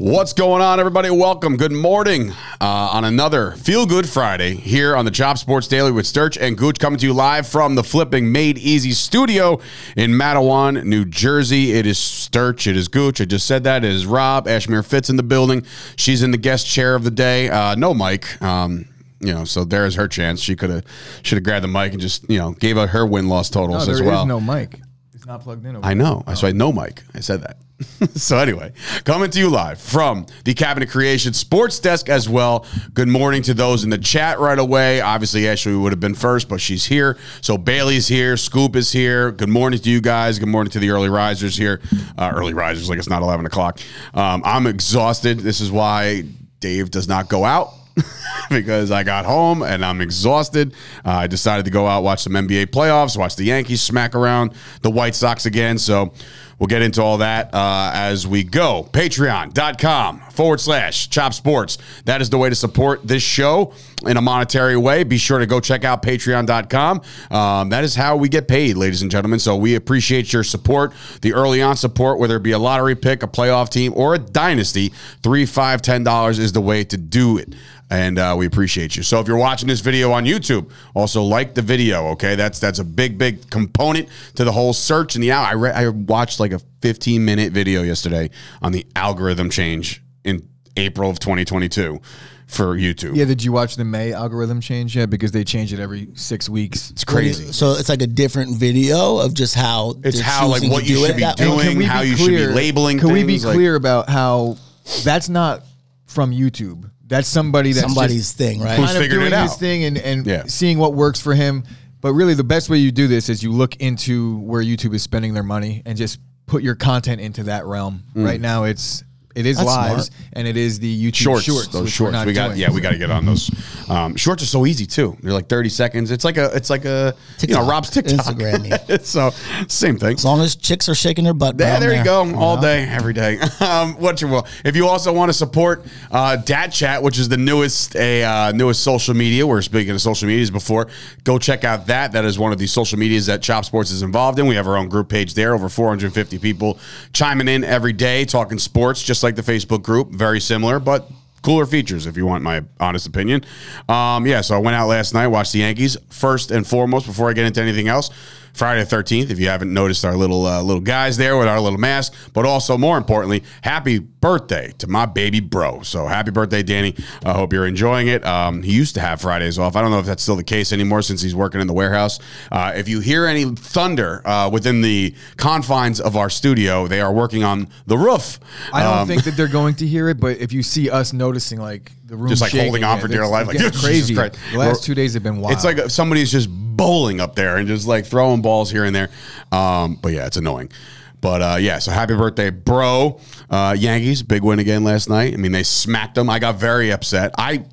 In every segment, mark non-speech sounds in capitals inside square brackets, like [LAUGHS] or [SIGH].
What's going on, everybody? Welcome. Good morning uh, on another Feel Good Friday here on the Chop Sports Daily with Sturch and Gooch coming to you live from the Flipping Made Easy studio in Matawan, New Jersey. It is Sturch. It is Gooch. I just said that. It is Rob. Ashmere Fitz in the building. She's in the guest chair of the day. Uh, no Mike. Um, you know, so there's her chance. She could have should have grabbed the mic and just you know gave out her win loss No, totals there as is well. no mic. It's not plugged in. Over I there. know. That's why no mic. I said that. [LAUGHS] so anyway, coming to you live from the Cabinet Creation Sports Desk as well. Good morning to those in the chat right away. Obviously, Ashley would have been first, but she's here. So Bailey's here. Scoop is here. Good morning to you guys. Good morning to the early risers here. Uh, early risers, like it's not eleven o'clock. Um, I'm exhausted. This is why Dave does not go out. [LAUGHS] because I got home and I'm exhausted. Uh, I decided to go out, watch some NBA playoffs, watch the Yankees smack around the White Sox again. So we'll get into all that uh, as we go. Patreon.com forward slash Chop Sports. That is the way to support this show in a monetary way. Be sure to go check out patreon.com. Um, that is how we get paid, ladies and gentlemen. So we appreciate your support, the early on support, whether it be a lottery pick, a playoff team, or a dynasty. Three, five, ten dollars is the way to do it and uh, we appreciate you. So if you're watching this video on YouTube, also like the video. Okay, that's that's a big big component to the whole search and the out. I re- I watched like a 15 minute video yesterday on the algorithm change in April of 2022 for YouTube. Yeah, did you watch the May algorithm change yet? Because they change it every six weeks. It's crazy. So it's like a different video of just how It's how, like, what to you do should be that doing. way. And how you should be labeling Can we be things, like- clear about how that's not from YouTube? That's somebody that's Somebody's just thing, right? Who's kind of figured doing it his out. thing and, and Yeah. seeing what works for him. But really, the best way you do this is you look into where YouTube is spending their money and just put your content into that realm. Mm. Right now, it's it is That's lives smart. and it is the YouTube shorts, shorts. those shorts. We got doing. yeah, we got to get on those. Um, shorts are so easy too. They're like thirty seconds. It's like a it's like a you know Rob's TikTok. Instagram, [LAUGHS] so same thing. As long as chicks are shaking their butt. Yeah, down there you go. you All know? day, every day. [LAUGHS] um, what you will. If you also want to support uh, Dat Chat, which is the newest a uh, newest social media, we're speaking of social medias before. Go check out that. That is one of the social medias that Chop Sports is involved in. We have our own group page there. Over 450 people chiming in every day, talking sports, just like the Facebook group. Very similar, but cooler features if you want my honest opinion. Um, yeah, so I went out last night, watched the Yankees. First and foremost, before I get into anything else, Friday the 13th, if you haven't noticed our little uh, little guys there with our little mask, but also more importantly, happy birthday to my baby bro. So happy birthday, Danny. I hope you're enjoying it. Um, he used to have Fridays off. I don't know if that's still the case anymore since he's working in the warehouse. Uh, if you hear any thunder uh, within the confines of our studio, they are working on the roof. I don't Um, think that they're going to hear it, but if you see us noticing like the room Just like shaking, holding on yeah, for dear life, like, [LAUGHS] crazy. The last two days have been wild. It's like somebody's just bowling up there and just like throwing balls here and there. Um, but yeah, it's annoying. But uh, yeah, so happy birthday, bro. Uh, Yankees, big win again last night. I mean, they smacked them. I got very upset. I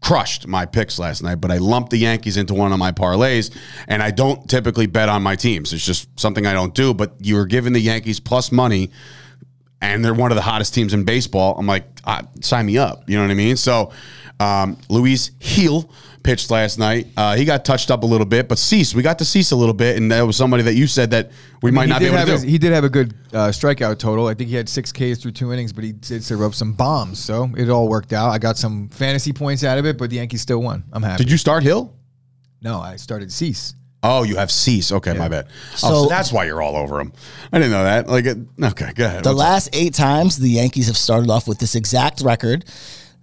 crushed my picks last night, but I lumped the Yankees into one of my parlays, and I don't typically bet on my teams. It's just something I don't do. But you were giving the Yankees plus money and they're one of the hottest teams in baseball. I'm like, ah, sign me up. You know what I mean? So, um, Luis Gil pitched last night. Uh, he got touched up a little bit, but Cease, we got to Cease a little bit, and that was somebody that you said that we might not be able to his- he did have a good uh, strikeout total. I think he had six Ks through two innings, but he did serve up some bombs, so it all worked out. I got some fantasy points out of it, but the Yankees still won. I'm happy. Did you start Hill? No, I started Cease. Oh, you have Cease. Okay, my bad. oh, so So- that's why you're all over him. I didn't know that. Like, it, okay, go ahead. The What's- last eight times the Yankees have started off with this exact record.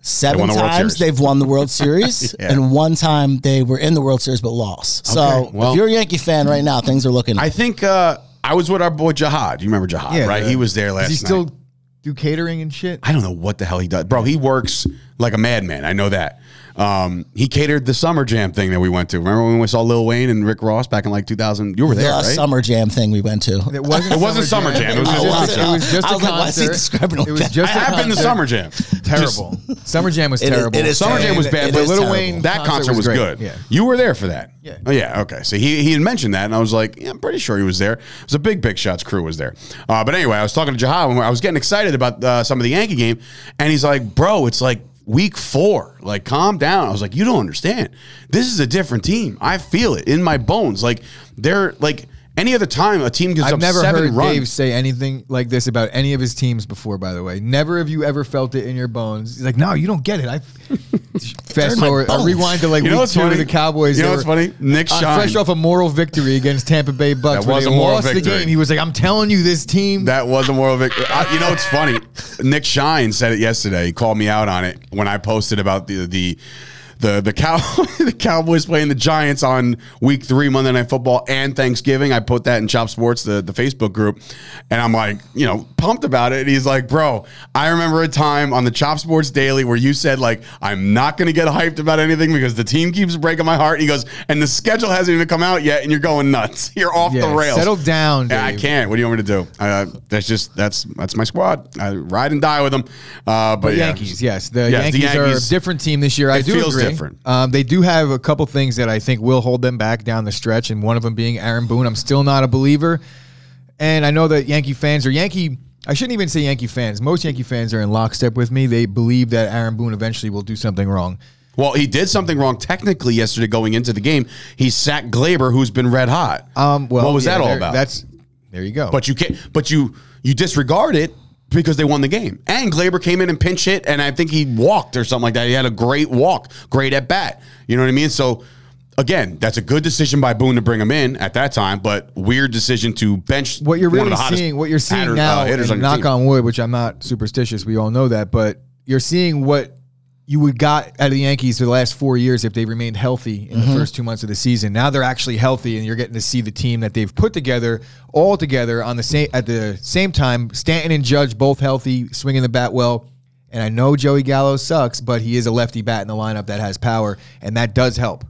Seven the World times Series. they've won the World Series, [LAUGHS] Yeah. and one time they were in the World Series but lost. So Okay, well- if you're a Yankee fan right now, things are looking. I think uh, I was with our boy Jihad. You remember Jihad, right? the- he was there last Does he night. still do catering and shit? I don't know what the hell he does, bro. He works like a madman. I know that. Um, he catered the summer jam thing that we went to. Remember when we saw Lil Wayne and Rick Ross back in like 2000? You were there, the right? summer jam thing we went to. It wasn't. It wasn't Summer Jam. It was just, just a a, it was just I a was like, why is he concert. describing it it was just I a have been to. Summer Jam. Terrible. Summer Jam was terrible. it is Summer Jam was bad, It but Lil Wayne That concert was, great. good. Yeah. You were there for that. Yeah. Oh, yeah. Okay. So he, he had mentioned that, and I was like, yeah, I'm pretty sure he was there. It was a big Big Shots crew was there. Uh, but anyway, I was talking to Jahab, and I was getting excited about uh, some of the Yankee game, and he's like, bro, it's like week four. Like, calm down. I was like, you don't understand. This is a different team. I feel it in my bones. Like, they're like any other time a team gives I've up never seven heard runs. Dave say anything like this about any of his teams before. By the way, never have you ever felt it in your bones. He's like, no, you don't get it. I [LAUGHS] fast forward, uh, bones. rewind to like You know week what's two funny? of the Cowboys. You know what's funny? Nick on- Shine. fresh off a moral victory against Tampa Bay Bucks. That was a moral lost the victory. game. He was like, I'm telling you, this team. That was a moral victory. I- you know, it's funny. Nick Shine said it yesterday. He called me out on it when I posted about the the the the cow [LAUGHS] the Cowboys playing the Giants on week three Monday Night Football and Thanksgiving. I put that in Chop Sports, the the Facebook group, and I'm like, you know, pumped about it. And he's like, bro, I remember a time on the Chop Sports Daily where you said like, I'm not going to get hyped about anything because the team keeps breaking my heart. He goes, and the schedule hasn't even come out yet, and you're going nuts. [LAUGHS] You're off Yeah, the rails. settle down, Yeah, I can't. What do you want me to do? Uh, that's just that's that's my squad. I ride and die with them. Uh, but But yeah. Yankees, yes, the Yes, the Yankees, are a different team this year. I do agree. different. Um, they do have a couple things that I think will hold them back down the stretch, and one of them being Aaron Boone. I'm still not a believer, and I know that Yankee fans are Yankee. I shouldn't even say Yankee fans. Most Yankee fans are in lockstep with me. They believe that Aaron Boone eventually will do something wrong. Well, he did something wrong technically yesterday going into the game. He sacked Gleyber, who's been red hot. Um, well, what was yeah, that all about? That's there you go. but you can't. But you you disregard it because they won the game. And Gleyber came in and pinch hit, and I think he walked or something like that. He had a great walk, great at bat. You know what I mean? So. Again, that's a good decision by Boone to bring him in at that time, but weird decision to bench. what you're one of really the seeing, what you're seeing hatter- now, uh, on knock team. on wood, which I'm not superstitious. We all know that, but you're seeing what you would got out of the Yankees for the last four years if they remained healthy in Mm-hmm. the first two months of the season. Now they're actually healthy, and you're getting to see the team that they've put together all together on the same at the same time. Stanton and Judge both healthy, swinging the bat well. And I know Joey Gallo sucks, but he is a lefty bat in the lineup that has power, and that does help.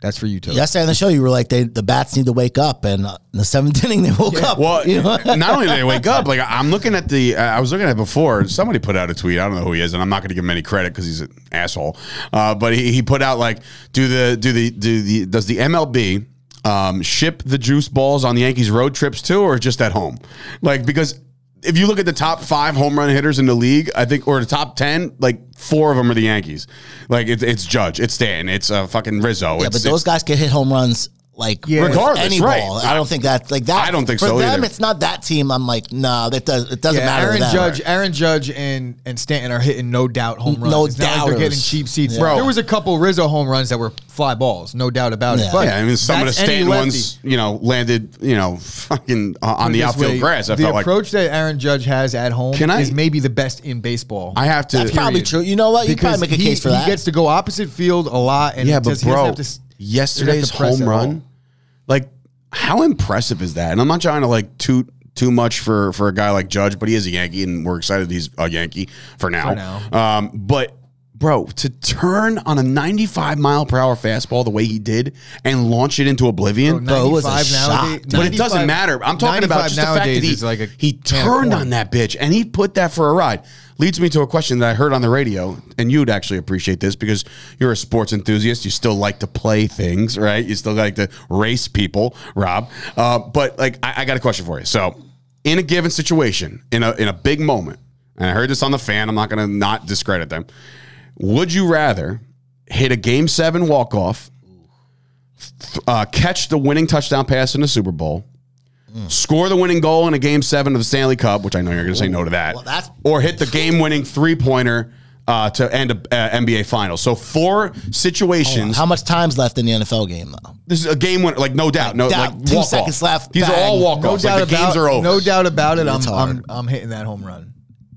That's for you, Toby. Yesterday on the show, you were like, they, the bats need to wake up, and uh, in the seventh [LAUGHS] inning, they woke up. Well, You know? [LAUGHS] not only did they wake up, [LAUGHS] like I'm looking at the, I was looking at it before. Somebody put out a tweet. I don't know who he is, and I'm not going to give him any credit because he's an asshole. Uh, but he, he put out like, do the do the do the does the MLB um, ship the juice balls on the Yankees road trips too, or just at home? Like because. If you look at the top five home run hitters in the league, I think, or the top ten, like four of them are the Yankees. Like it's, it's Judge, it's Stan, it's uh, fucking Rizzo. yeah, but those guys can hit home runs like Yeah. Regardless, any right. ball. I don't think that like that. I don't think for so them. either. It's not that team. I'm like, no, that does it doesn't Yeah, matter. Aaron to them. Judge, Aaron Judge, and and Stanton are hitting no doubt home runs. No it's not like they're getting cheap seats. Yeah. There was a couple Rizzo home runs that were fly balls, no doubt about it. Yeah. But Yeah, I mean, some of the Stanton lefty. ones, you know, landed, you know, fucking uh, on the outfield way, grass. I the felt like The approach that Aaron Judge has at home Can I- is maybe the best in baseball. I have to. That's probably true. You know what? You probably make a he, case for he that. He gets to go opposite field a lot, and yeah, but does- he doesn't bro, have to s- yesterday's he doesn't have to press home at all. run, like, how impressive is that? And I'm not trying to like toot too much for for a guy like Judge, but he is a Yankee, and we're excited he's a Yankee for now. For Um, but. Bro, to turn on a 95 mile per hour fastball the way he did and launch it into oblivion, Bro, it was a 95 shot. But But it doesn't matter. I'm talking about just the fact that he, like he turned on that bitch and he put that for a ride. Leads me to a question that I heard on the radio, and you'd actually appreciate this because you're a sports enthusiast. You still like to play things, right? You still like to race people, Rob. Uh, but like, I, I got a question for you. So, in a given situation, in a in a big moment, and I heard this on the fan. I'm not going to not discredit them. Would you rather hit a game seven walk off? uh, catch the winning touchdown pass in the Super Bowl, score the winning goal in a game seven of the Stanley Cup, which I know you're going to say no to that, Well, that's- or hit the game winning three pointer uh, to end a uh, NBA final. So four situations. How much time's left in the NFL game though? this is a game winner, like no doubt, no doubt. like Two walk seconds left, These are all walk no offs. doubt Like the about games are over. no doubt about it. I'm, I'm. I'm hitting that home run.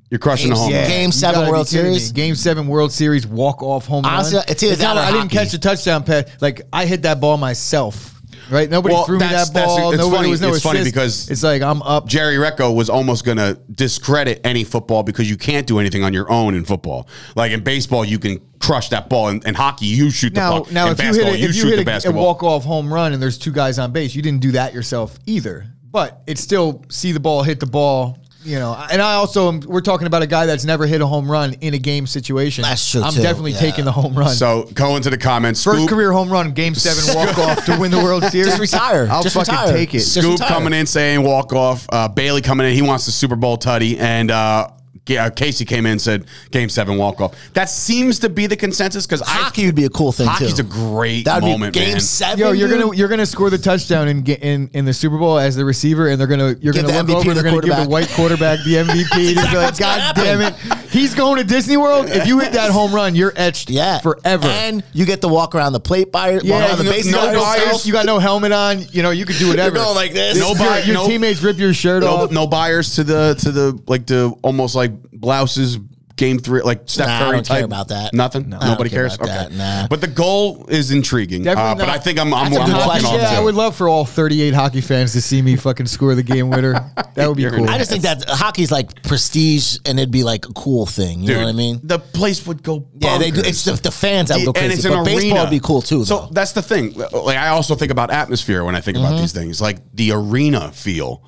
You're crushing the home. Yeah. run. Game seven World kidding me. Series? Game seven World Series walk off home Honestly, run. it's either that not or like I didn't catch the touchdown pass. Like I hit that ball myself. Right? Nobody Well, threw me that ball. it's Nobody funny- was no it's funny because- it's like I'm up. Jerry Recco was almost going to discredit any football because you can't do anything on your own in football. Like in baseball, you can crush that ball. In, in hockey, you shoot the Now, puck. now in if you hit, basketball, a, if you shoot hit the a, a basketball. walk off home run and there's two guys on base, you didn't do that yourself either. But it's still see the ball, hit the ball. You know, and I also am, we're talking about a guy that's never hit a home run in a game situation. That's true, I'm too. definitely Yeah. taking the home run. So go into the comments. First Scoop, career home run, game [LAUGHS] seven walk off to win the World Series. Just retire. I'll Just fucking retire. take it. Just Scoop retire. coming in saying walk off. Uh, Bailey coming in. He wants the Super Bowl tutty. And uh, G- uh, Casey came in and said game seven walk off. That seems to be the consensus because Hockey would be a cool thing Hockey's too. a great That would moment, be game man. seven. Yo, you're dude. gonna you're gonna score the touchdown in in in the Super Bowl as the receiver, and they're gonna you're Give gonna the look MVP over, to they're the gonna give the white quarterback the MVP, and [LAUGHS] be like, what's God damn it, he's going to Disney World. If you hit that home run, you're etched yeah forever. and you get to walk around the plate by yeah, around the base no buyers, you got no helmet on. You know, you could do whatever. You're going like this. Your- No buy- your, your no- teammates rip your shirt No, off. no buyers to the to the like the almost like blouses game three like Steph Nah, I Curry don't care type. about that. Nothing. No. Nobody care cares. about okay. that, nah. But the goal is intriguing. Uh, but. I think I'm I'm, That's a I'm good walking question. off yeah, too. I would love for all 38 hockey fans to see me fucking score the game winner. [LAUGHS] That would be You're cool. gonna- I just think that hockey's like prestige, and it'd be like a cool thing. You Dude, know what I mean? The place would go. Yeah, they do. It's the, the fans that would go and it's an but baseball would be cool too. So though. that's the thing. Like I also think about atmosphere when I think Mm-hmm. about these things. Like the arena feel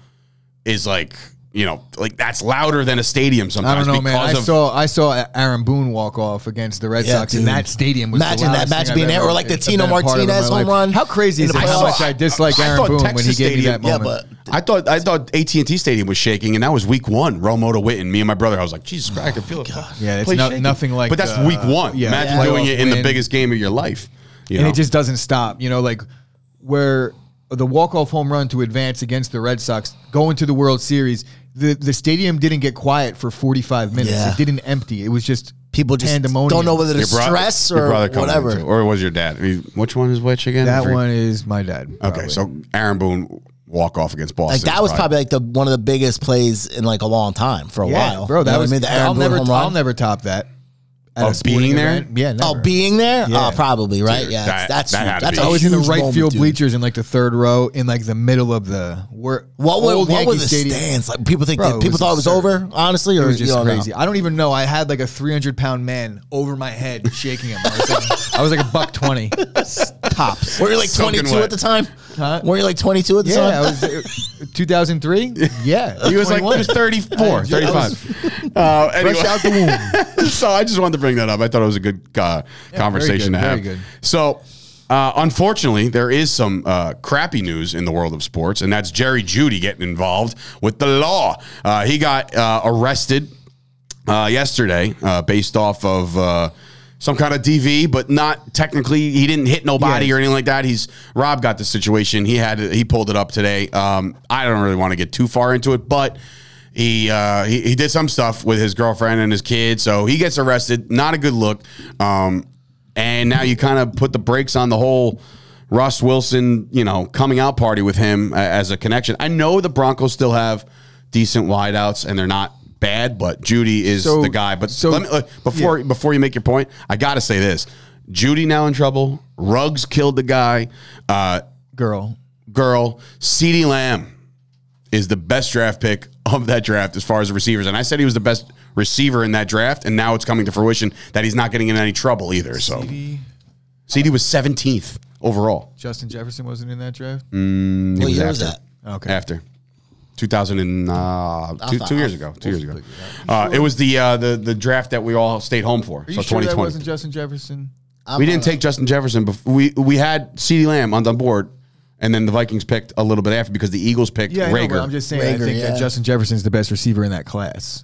is like you know like that's louder than a stadium sometimes. I don't know, man. I of- saw I saw Aaron Boone walk off against the Red Yeah, Sox, dude. and that stadium was Imagine the that loudest match thing being there, or like the I've Tino been a part of in Martinez home run How crazy is the it? How much I dislike I Aaron thought Boone when Texas he gave me that Stadium- Yeah, moment. but I thought I thought AT and T Stadium was shaking, and that was week one. Romo to Witten, me and my brother. I was like, Jesus Christ, I can feel it. Yeah, it's no- nothing like, But that's uh, week one. yeah, Imagine playoff doing it in the biggest game of your life. You and know? it just doesn't stop. You know, like where the walk off home run to advance against the Red Sox, going to the World Series. The the stadium didn't get quiet for 45 minutes. Yeah. It didn't empty. It was just people just pandemonium. don't know whether to Your bro- stress or whatever. into- or was your dad? I mean, Which one is which again? That one is my dad. Okay, so Aaron Boone walk off against Boston. Like that was probably like the one of the biggest plays in like a long time for a yeah, while, bro. You That know was I mean? The Aaron I'll Boone never home run. I'll never top that. At Of a sporting being there? event. Yeah, never. Oh, being there? Yeah. Oh, probably right. Dude, yeah, that- that's that huge. had that's be. a I was in the huge right moment, field dude. bleachers in like the third row in like the middle of the where What were, old what were the Stadium. stands? Like people think Bro, that people was thought it was over, honestly, It was just don't know? crazy. I don't even know. I had like a 300 pound man over my head shaking him. I was like, I was like a buck 20 [LAUGHS] tops. Were you like Soaking 22 at the time? Huh? Were you like 22 at the Yeah, time? I was uh, [LAUGHS] 2003. Yeah, He was like, he 21. was 34, I was- 35. [LAUGHS] Uh, anyway, fresh out the womb. [LAUGHS] so I just wanted to bring that up. I thought it was a good uh, conversation good, to have. very good. So, uh, unfortunately, there is some uh, crappy news in the world of sports, and that's Jerry Jeudy getting involved with the law. Uh, he got uh, arrested uh, yesterday uh, based off of. Some kind of DV, but not technically. He didn't hit nobody Yes. or anything like that. He's Rob got the situation. He had he pulled it up today. Um, I don't really want to get too far into it, but he, uh, he he did some stuff with his girlfriend and his kid, so he gets arrested. Not a good look. Um, and now you kind of put the brakes on the whole Russ Wilson, you know, coming out party with him as a connection. I know the Broncos still have decent wideouts and they're not bad, but Jeudy is So- the guy. But so- let me, uh, before before you make your point, I got to say this: Jeudy now in trouble. Ruggs killed the guy. Uh, Girl, girl, CeeDee Lamb is the best draft pick of that draft as far as the receivers. And I said he was the best receiver in that draft, and now it's coming to fruition that he's not getting in any trouble either. So CeeDee was 17th overall Justin Jefferson wasn't in that draft. Mm. what was year was that? Okay, after. 2000 and uh, two, two years ago. Two years ago. Uh, it was the uh, the the draft that we all stayed home for. Are you so sure that 2020. wasn't Justin Jefferson? we didn't take Justin Jefferson. Before. We we had CeeDee Lamb on the board, and then the Vikings picked a little bit after because the Eagles picked Yeah, I know, Reagor. but I'm just saying. I Reagor, think yeah. that Justin Jefferson's the best receiver in that class.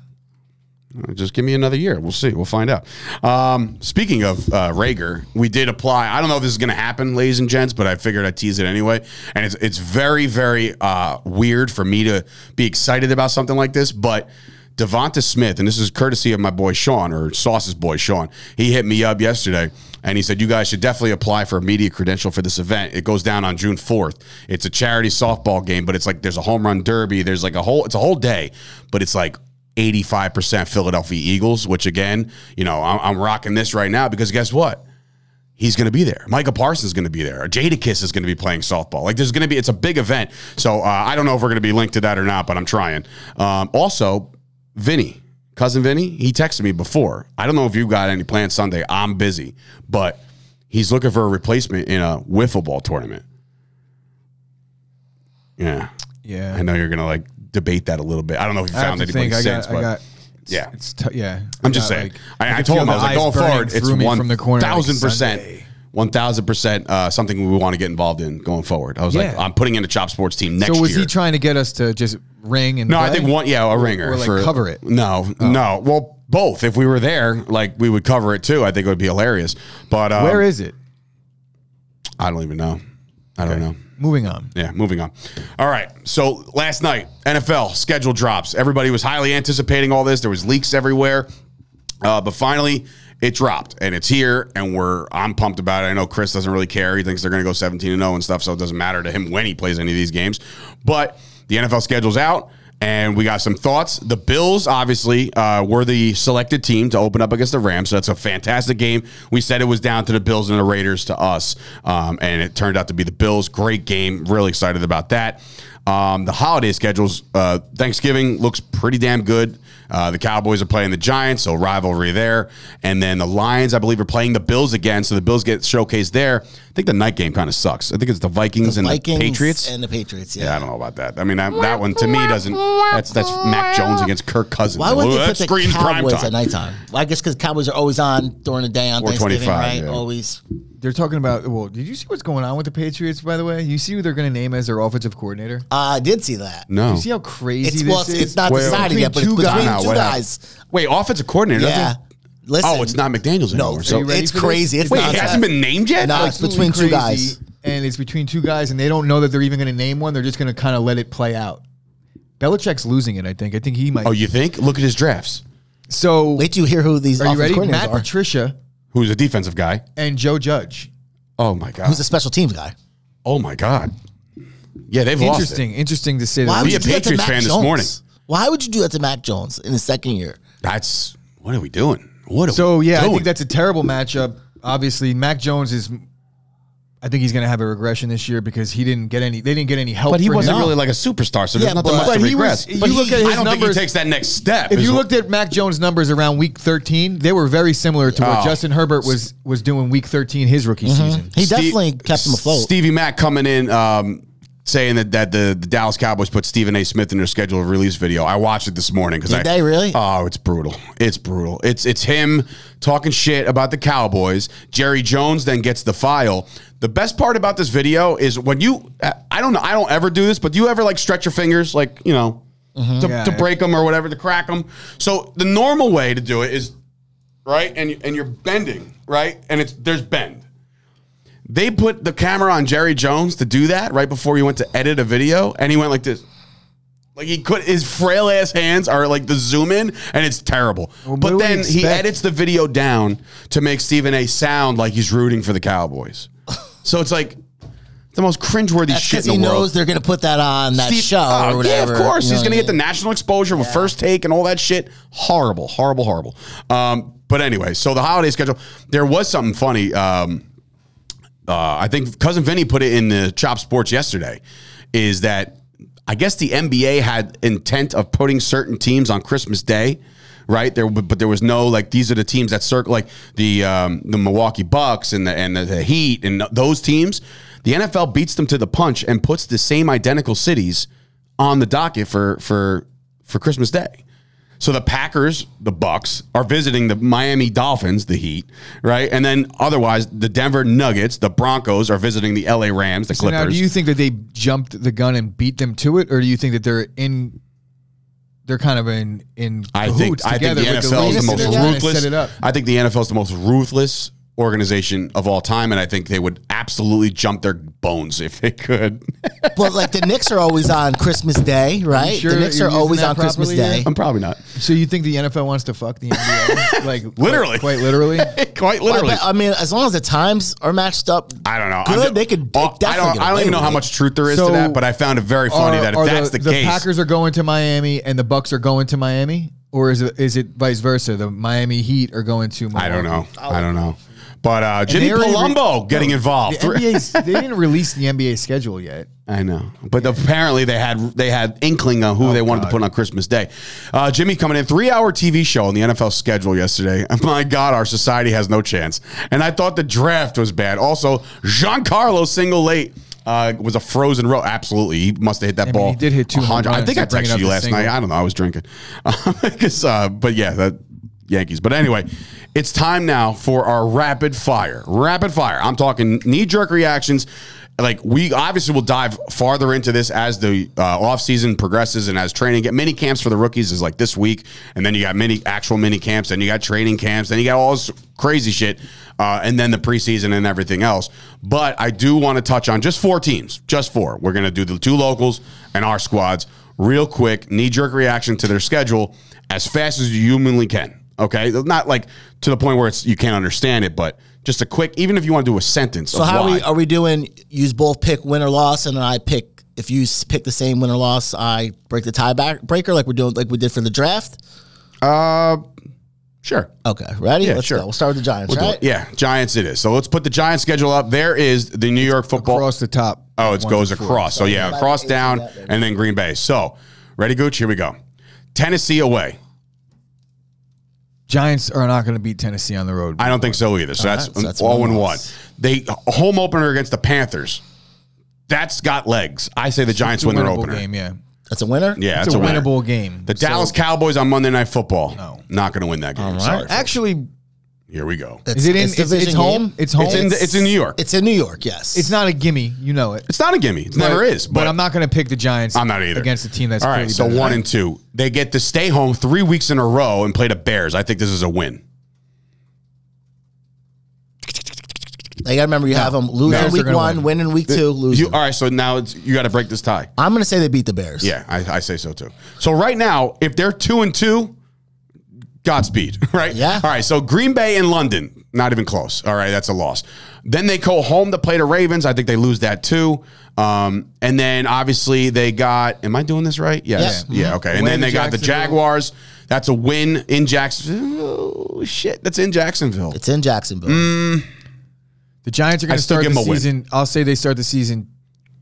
Just give me another year. We'll see. We'll find out. Um, speaking of uh, Reagor, we did apply. I don't know if this is going to happen, ladies and gents, but I figured I'd tease it anyway. And it's it's very very uh, weird for me to be excited about something like this, but. DeVonta Smith, and this is courtesy of my boy Sean or Sauce's boy Sean. He hit me up yesterday and he said, You guys should definitely apply for a media credential for this event. It goes down on June 4th. It's a charity softball game, but it's like there's a home run derby. There's like a whole, it's a whole day, but it's like 85% Philadelphia Eagles, which again, you know, I'm, I'm rocking this right now because guess what? He's going to be there. Micah Parsons is going to be there. Jadakiss is going to be playing softball. Like there's going to be, it's a big event. So uh, I don't know if we're going to be linked to that or not, but I'm trying. Um, also, Vinny cousin Vinny, he texted me before. I don't know if you got any plans Sunday. I'm busy, but he's looking for a replacement in a wiffle ball tournament. Yeah, Yeah. I know you're gonna like debate that a little bit. I don't know if you I have found to anybody think. I since, got. but I got. yeah. It's t- yeah. I'm just saying. like- I, I told him I was like, going forward, it's one from the corner. like, thousand percent, one thousand percent uh, something we want to get involved in going forward. I was like, I'm putting in a Chop Sports team next year. So was year. he trying to get us to just ring and no, I think one, yeah, a ringer or, like, for cover it? Oh. No, no, well, both. If we were there, like we would cover it too. I think it would be hilarious. But um, Where is it? I don't even know. I don't know. Moving on. Yeah, moving on. All right. So last night, NFL schedule drops. Everybody was highly anticipating all this. There was leaks everywhere, uh, but finally it dropped and it's here. And we're I'm pumped about it. I know Chris doesn't really care. He thinks they're going to go 17 and 0 and stuff, so it doesn't matter to him when he plays any of these games. But the NFL schedule's out. And we got some thoughts. The Bills, obviously, uh, were the selected team to open up against the Rams. So that's a fantastic game. We said it was down to the Bills and the Raiders to us, um, and it turned out to be the Bills. Great game. Really excited about that. Um, the holiday schedules, uh, Thanksgiving looks pretty damn good. Uh, the Cowboys are playing the Giants, so rivalry there. And then the Lions, I believe, are playing the Bills again, so the Bills get showcased there. I think the night game kind of sucks. I think it's the Vikings and Vikings the Patriots. and the Patriots. Yeah. Yeah, I don't know about that. I mean, that, that one to me doesn't. That's that's Mac Jones against Kirk Cousins. Why would Well, they put the screams Cowboys at nighttime? Well, I guess because Cowboys are always on during the day on Thanksgiving, 25, right? yeah. Always. They're talking about. Well, did you see what's going on with the Patriots? By the way, you see who they're going to name as their offensive coordinator. Uh, I did see that. No. You see how crazy It's this well, is? it's not Wait, decided yet, but it's two between guys. No, two what guys. Wait, offensive coordinator? Yeah. doesn't- Listen. Oh, it's not McDaniel's No, anymore. so Are you ready it's crazy. It's Wait, not it hasn't been named yet? No, it's between two guys. and it's between two guys, and they don't know that they're even going to name one. They're just going to kind of let it play out. Belichick's losing it. I think. I think he might. Oh, you think? Look at his drafts. so Wait till you hear who these are you offensive ready? coordinators Matt are. Patricia Who's a defensive guy? and Joe Judge. Oh my god. Who's a special teams guy? oh my god. Yeah, they've lost. Interesting. Interesting to say Why that. would Be you a do that to Patriots Mac fan this morning. Why would you do that to Mac Jones in his second year? That's what are we doing? What are So we yeah, I doing? think that's a terrible matchup. Obviously, Mac Jones is. I think he's going to have a regression this year because he didn't get any. They didn't get any help. But he for wasn't him. really like a superstar, so there's Yeah, nothing but- much But to he was- regress. you But look at his I don't think numbers- he takes that next step. If is you what- looked at Mac Jones' numbers around Week 13, they were very similar to what Oh. Justin Herbert was was doing Week 13 his rookie season. He Steve- definitely kept him afloat. Stevie Mack coming in, um, saying that, that the, the Dallas Cowboys put Stephen A. Smith in their schedule of release video. I watched it this morning because Did they really? Oh, it's brutal. It's brutal. It's it's him talking shit about the Cowboys. Jerry Jones then gets the file. The best part about this video is when you I don't know I don't ever do this, but do you ever like stretch your fingers like you know mm-hmm. to, Yeah. to break them or whatever to crack them? So the normal way to do it is right, and you- and you're bending right, and it's there's bend. They put the camera on Jerry Jones to do that right before he went to edit a video, and he went like this. Like he could, his frail ass hands are like the zoom in, and it's terrible. what but then he edits the video down to make Stephen A. sound like he's rooting for the Cowboys. so it's like the most cringeworthy That's shit because in he the knows they're going to put that on that Steve- show oh, or whatever. Yeah, of course. You He's going to what get the national exposure with first take and all that shit. Horrible, horrible, horrible. Um, but anyway, so the holiday schedule, there was something funny. Um, uh, I think cousin Vinny put it in the Chop Sports yesterday. Is that I guess the NBA had intent of putting certain teams on Christmas Day, right? There, but there was no like these are the teams that circle like the um, the Milwaukee Bucks and the and the, the Heat and those teams. The NFL beats them to the punch and puts the same identical cities on the docket for for for Christmas Day. So the Packers, the Bucks, are visiting the Miami Dolphins, the Heat, right? And then otherwise, the Denver Nuggets, the Broncos, are visiting the LA Rams, the So Clippers. now, do you think that they jumped the gun and beat them to it, or do you think that they're in? They're kind of in in I think I think the NFL is the most and they're trying to ruthless. Set it up. I think the NFL is the most ruthless organization of all time, and I think they would absolutely jump their bones if they could. [LAUGHS] But like the Knicks are always on Christmas Day, right? sure the Knicks you're always that on Christmas properly Day. I'm probably not. So you think the NFL wants to fuck the NBA? [LAUGHS] like quite- Literally. quite, literally. [LAUGHS] Quite Well, I literally. bet- I mean, as long as the times are matched up, I don't know. Good, just- they could Oh, I definitely don't. get I don't even know how much truth there is So to that, but I found it very funny Are- that if that's the, the case, the Packers are going to Miami and the Bucks are going to Miami, or is it is it vice versa? The Miami Heat are going to. Miami. I don't know. I don't know. But uh, Jimmy already re- Palumbo getting No, involved. The NBA's, they didn't [LAUGHS] release the NBA schedule yet. I know, but apparently they had they had inkling on who they wanted to Oh, put on Christmas Day. Uh, Jimmy coming in three hour TV show on the NFL schedule yesterday. [LAUGHS] My God, our society has no chance. And I thought the draft was bad. Also, Giancarlo single late. Uh, was a frozen row. Absolutely, he must have hit that mean, ball. he did hit two I think I texted you last single. night. I don't know. I was drinking. [LAUGHS] I guess, uh, but yeah, that Yankees. But anyway, it's time now for our rapid fire. Rapid fire. I'm talking knee jerk reactions. Like we obviously will dive farther into this as the uh, offseason progresses and as training get mini camps for the rookies is like this week, and then you got mini actual mini camps, and you got training camps, then you got all this crazy shit, uh, and then the preseason and everything else. But I do want to touch on just four teams, just four. We're gonna do the two locals and our squads real quick, knee jerk reaction to their schedule as fast as you humanly can. Okay, not like to the point where it's you can't understand it, but just a quick. Even if you want to do a sentence. So of how are we are we doing? Use both pick win or loss, and then I pick. If you pick the same win or loss, I break the tie back breaker like we're doing, like we did for the draft. Uh, sure. Okay, ready? Yeah, Let's sure. go. We'll start with the Giants, We'll right? Yeah, Giants. It is. So let's put the Giants schedule up. There is the New York football. Across the top. Oh, it goes to four. across. So yeah, across down, to that, baby. and then Green Bay. So ready, Gooch? Here we go. Tennessee away. Giants are not going to beat Tennessee on the road. I don't think so either. So uh-huh. that's, right, so that's all one in one. They a home opener against the Panthers. That's got legs. I say the Giants It's a win their opener. game. Yeah, That's a winner. Yeah, it's that's a, a, winner. winnable game. The Dallas Cowboys on Monday Night Football. No. not going to win that game. right. Sorry. Actually, Here we go. It's, is it in? it's It's, it's, home. game. It's home. It's in it's in New York. It's in New York. Yes. It's not a gimme. You know it. It's not a gimme. It never is. But, I'm not going to pick the Giants. I'm not either against a team that's all right. clearly So better. one and two, they get to stay home three weeks in a row and play the Bears. I think this is a win. Like, I gotta remember you have them losing Bears are week gonna one, win. winning week two, losing. You, all right. So now it's, you got to break this tie. I'm gonna say they beat the Bears. Yeah, I, I say so too. So right now, if they're two and two, Godspeed, [LAUGHS] right? Yeah. All right. So Green Bay and London, not even close. All right, that's a loss. Then they go home to play the Ravens. I think they lose that too. Um, and then obviously they got. Am I doing this right? Yes. Yeah. Yeah. Okay. And Away then they got the Jaguars. That's a win in Jacksonville. Oh, shit, that's in Jacksonville. It's in Jacksonville. Mm. The Giants are going to start the the 'em a win. season. I'll say they start the season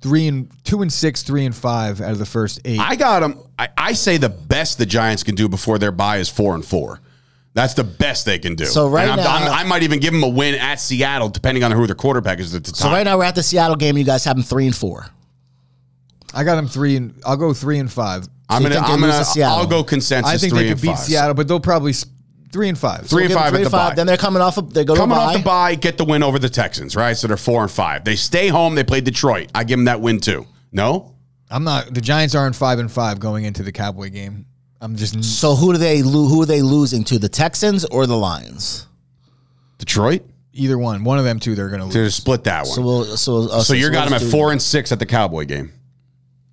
three and two and six, three and five out of the first eight. I got them. I, I say the best the Giants can do before their bye is four and four. That's the best they can do. So right And I'm- now- I'm- i might even give them a win at Seattle, depending on who their quarterback is at the time. So right now we're at the Seattle game. You guys have them three and four. I got them three and I'll go three and five. I'm gonna, think they I'm gonna. I'll go consensus. I think three they could beat five. Seattle, but they'll probably s- three and five. Three and Give them five three at the five. bye. Then they're coming off. Of, they go Coming to a off the bye. bye, get the win over the Texans, right? So they're four and five. They stay home. They play Detroit. I give them that win too. No, I'm not. The Giants aren't five and five going into the Cowboy game. I'm just. So who do they lo- who are they losing to? The Texans or the Lions? Detroit. Either one. One of them two, they're going to lose. To split that one. So we'll so uh, So you got we'll them at four and six at the Cowboy game.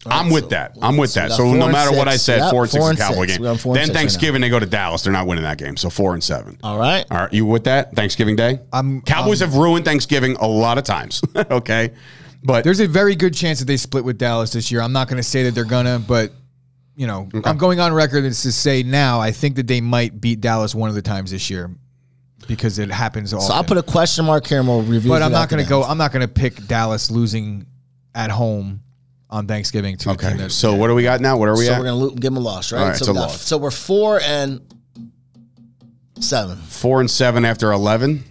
I'm with so- that. I'm with so that. So no and matter what I said, Yep, four and six four at the and Cowboy six. game. We're on four and Then six right Thanksgiving they go to Dallas. They're not winning that game. So four and seven. All right. All right, you with that? Thanksgiving Day. I'm- Cowboys um, have ruined Thanksgiving a lot of times. [LAUGHS] okay, but There's a very good chance that they split with Dallas this year. I'm not going to say that they're gonna, but you know, I'm going on record to say now I think that they might beat Dallas one of the times this year because it happens often. So I'll put a question mark here and we'll review. but I'm not going to go. I'm not going to pick Dallas losing at home on Thanksgiving to a team okay. that. So what do we got now? What are we at? So at? we're gonna lo- give them a loss, right? All right, so it's a we got- loss. So we're four and seven. Four and seven after eleven.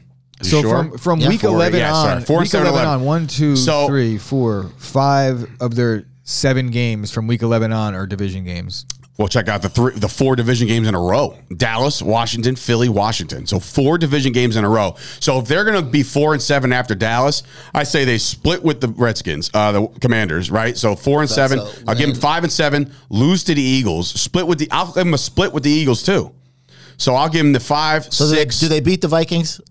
You So sure? from from Yeah. week Four, eleven yeah, on. Four and week seven, 11 11. on one, two, So- three, four, five of their seven games from week eleven on are division games. We'll check out the three, the four division games in a row: Dallas, Washington, Philly, Washington. So four division games in a row. So if they're going to be four and seven after Dallas, I say they split with the Redskins, uh, the Commanders, right? So four and seven. I'll give them five and seven. Lose to the Eagles. Split with the. I'll give them a split with the Eagles too. So I'll give them the five, So do they, six. do they beat the Vikings?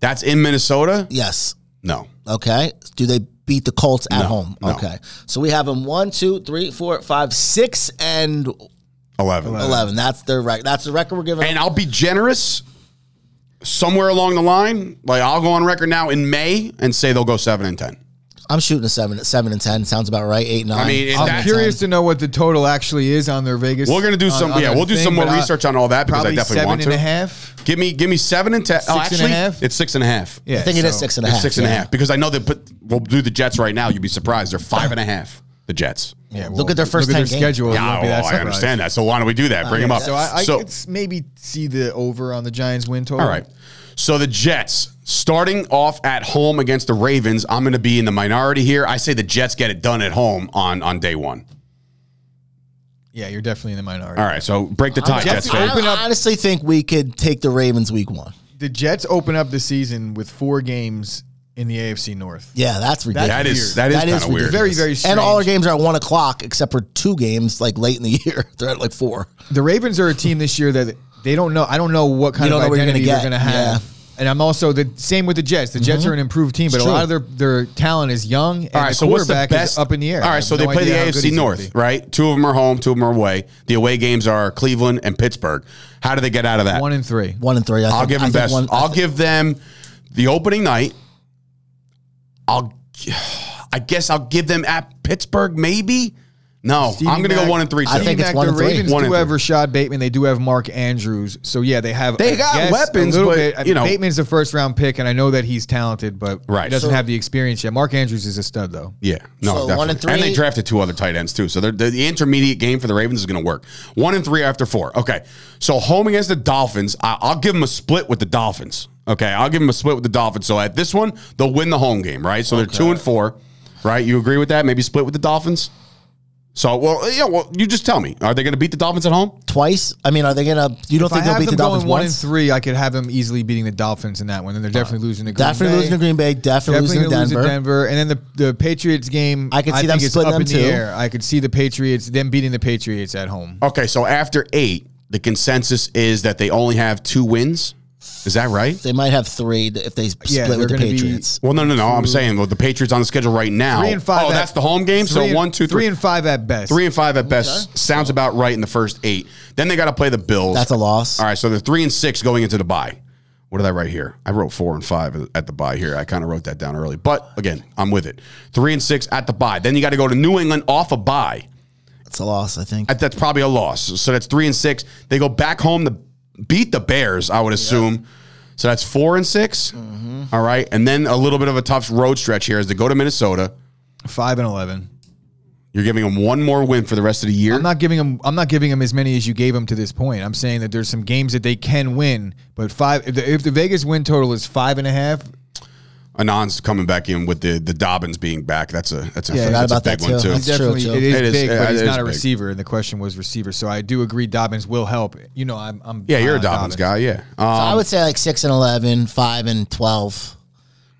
that's in Minnesota. Yes. No. Okay. Do they beat the Colts at No, home? no. Okay. So we have them one, two, three, four, five, six, and 11. eleven. That's their record. That's the record we're giving. And I'll be generous somewhere along the line. Like I'll go on record now in May and say they'll go seven and ten. I'm shooting a seven, seven and ten. Sounds about right. Eight, nine. I mean, I'm that's- curious to know what the total actually is on their Vegas. We're gonna do on- some- on yeah, their we'll do some more but I- research on all that because I probably definitely seven want and to. a half. Give me give me seven and ten. oh, Six and a actually, half? it's six and a half. Yeah, I think it is so- six and It's half. six and a half because I know that. put. We'll do the Jets right now. You'd be surprised. They're five and a half. The Jets. Yeah, Look at their first look 10 at their games. schedule. you Yeah, won't be that well, I surprised. understand that. So why don't we do that? Bring uh, them up. So I, I could s- maybe see the over on the Giants win total. All right. So the Jets starting off at home against the Ravens. I'm going to be in the minority here. I say the Jets get it done at home on on day one. Yeah, you're definitely in the minority. All right. So break the tie, Jets definitely- fan. Open I honestly think we could take the Ravens week one. The Jets open up the season with four games in the AFC North. Yeah, that's ridiculous. That is that is, That is kind of weird. Very, very strange. and all our games are at one o'clock except for two games like late in the [LAUGHS] year. They're at like four. The Ravens are a team this year that they don't know. I don't know what kind You of don't know what you're identity gonna they're get. going to have. Yeah. And I'm also the same with the Jets. The Jets mm-hmm. are an improved team, but a lot of their their talent is young. And All right, the so what's the quarterback best is up in the air. All I right, have so they no play the idea how good AFC gonna North, be. right? Two of them are home, two of them are away. The away games are Cleveland and Pittsburgh. How do they get out of that? One and three. One and three. I I'll think, give I them think best. One, I I'll thi- give them the opening night. I'll, [SIGHS] I guess I'll give them at Pittsburgh. Maybe. No, Stevie I'm going to go Mac- one and three. I think Stevie it's Mac, one the and three. Ravens One do and have three. Rashod Bateman. They do have Mark Andrews. So yeah, they have. They I got guess, weapons, A but, bit. I you mean, know- Bateman's a first round pick, and I know that he's talented, but Right. he doesn't So- have the experience yet. Mark Andrews is a stud though. Yeah, no, So definitely. one and three- they drafted two other tight ends too. So they're, they're- the intermediate game for the Ravens is going to work. One and three after four. Okay, so home against the Dolphins, I, I'll give them a split with the Dolphins. Okay, I'll give them a split with the Dolphins. So at this one, they'll win the home game, right? So they're two and four, right? You agree with that? Maybe split with the Dolphins. So well, uh, yeah. Well, you just tell me. Are they going to beat the Dolphins at home? twice. I mean, are they gonna? You don't If I think they'll have beat them the Dolphins going one and once? three, I could have them easily beating the Dolphins in that one. And they're definitely losing to Green Definitely Bay. losing to Green Bay. Definitely, Definitely losing to gonna lose Denver. to Denver, and then the the Patriots game. I could see them think it's splitting up them in the too. air. I could see the Patriots them beating the Patriots at home. Okay, so after eight, the consensus is that they only have two wins. Is that right? They might have three if they split Yeah, with the gonna be- Patriots. Well, no, no, no. I'm saying well, the Patriots on the schedule right now. Three and five. Oh, at- that's the home game. So and- one, two, three three. and five at best. Three and five at best sounds about right in the first eight. Then they got to play the Bills. That's a loss. All right, so they're three and six going into the bye. What did I write here? I wrote four and five at the bye here. I kind of wrote that down early, but again, I'm with it. Three and six at the bye. Then you got to go to New England off a bye. That's a loss. I think. That's probably a loss. So that's three and six. They go back home to beat the Bears. I would assume. So that's four and 6 Mm-hmm. All right, and then a little bit of a tough road stretch here is to go to Minnesota. Five and eleven. You're giving them one more win for the rest of the year. I'm not giving them. I'm not giving them as many as you gave them to this point. I'm saying that there's some games that they can win, but five. If the, if the Vegas win total is five and a half, Anand's coming back in with the the Dobbins being back. That's a that's a, Yeah, that's forgot a big that one too. too. That's definitely true, it is, It is- big, it but he's not a big. receiver. And the question was receiver. So I do agree Dobbins will help. You know, I'm. I'm Yeah, you're a uh, Dobbins, guy. Yeah. Um, I would say like six and 11, 5 and twelve.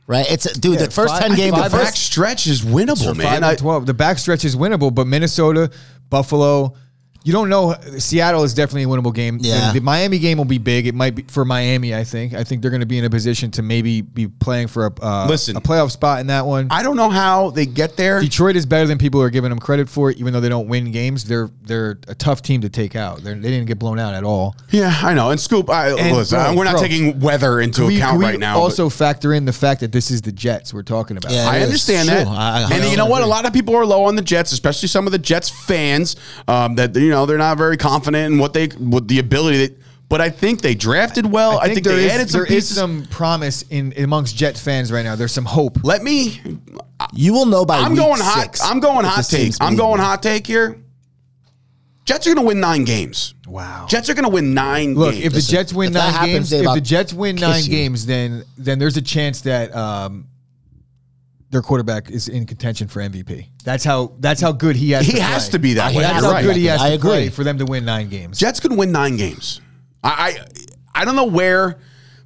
Right? It's dude. Yeah, the first five- ten games. The five back stretch is winnable, man. five and twelve. The backstretch is winnable, but Minnesota, Buffalo, you don't know. Seattle is definitely a winnable game. Yeah. The, the Miami game will be big. It might be for Miami. I think. I think they're going to be in a position to maybe be playing for a uh, Listen. a playoff spot in that one. I don't know how they get there. Detroit is better than people are giving them credit for, even though they don't win games. They're they're a tough team to take out. They're, they didn't get blown out at all. Yeah, I know. And Scoop, I, And, listen, bro, we're not bro, taking weather into we- account we right now. but- Also factor in the fact that this is the Jets we're talking about. Yeah. I understand that, I- I and you know 100% what? A lot of people are low on the Jets, especially some of the Jets fans. Um, that you know they're not very confident in what they with the ability. That, but I think they drafted well. I think, there they is- added some there is pieces. some promise in amongst Jet fans right now. There's some hope. Let me. you will know by. I'm week going hot. I'm going hot take. I'm going believable. hot take here. Jets are going to win nine games. Wow. Jets are going to win nine Look, games. if the Jets win if nine happens, games, if the Jets win nine you. games, then then there's a chance that um, their quarterback is in contention for MVP. That's how that's how good he has. He to has play. to be that way. That's You're how right. good he has I to play for them to win nine games. Jets could win nine games. I I, I don't know where,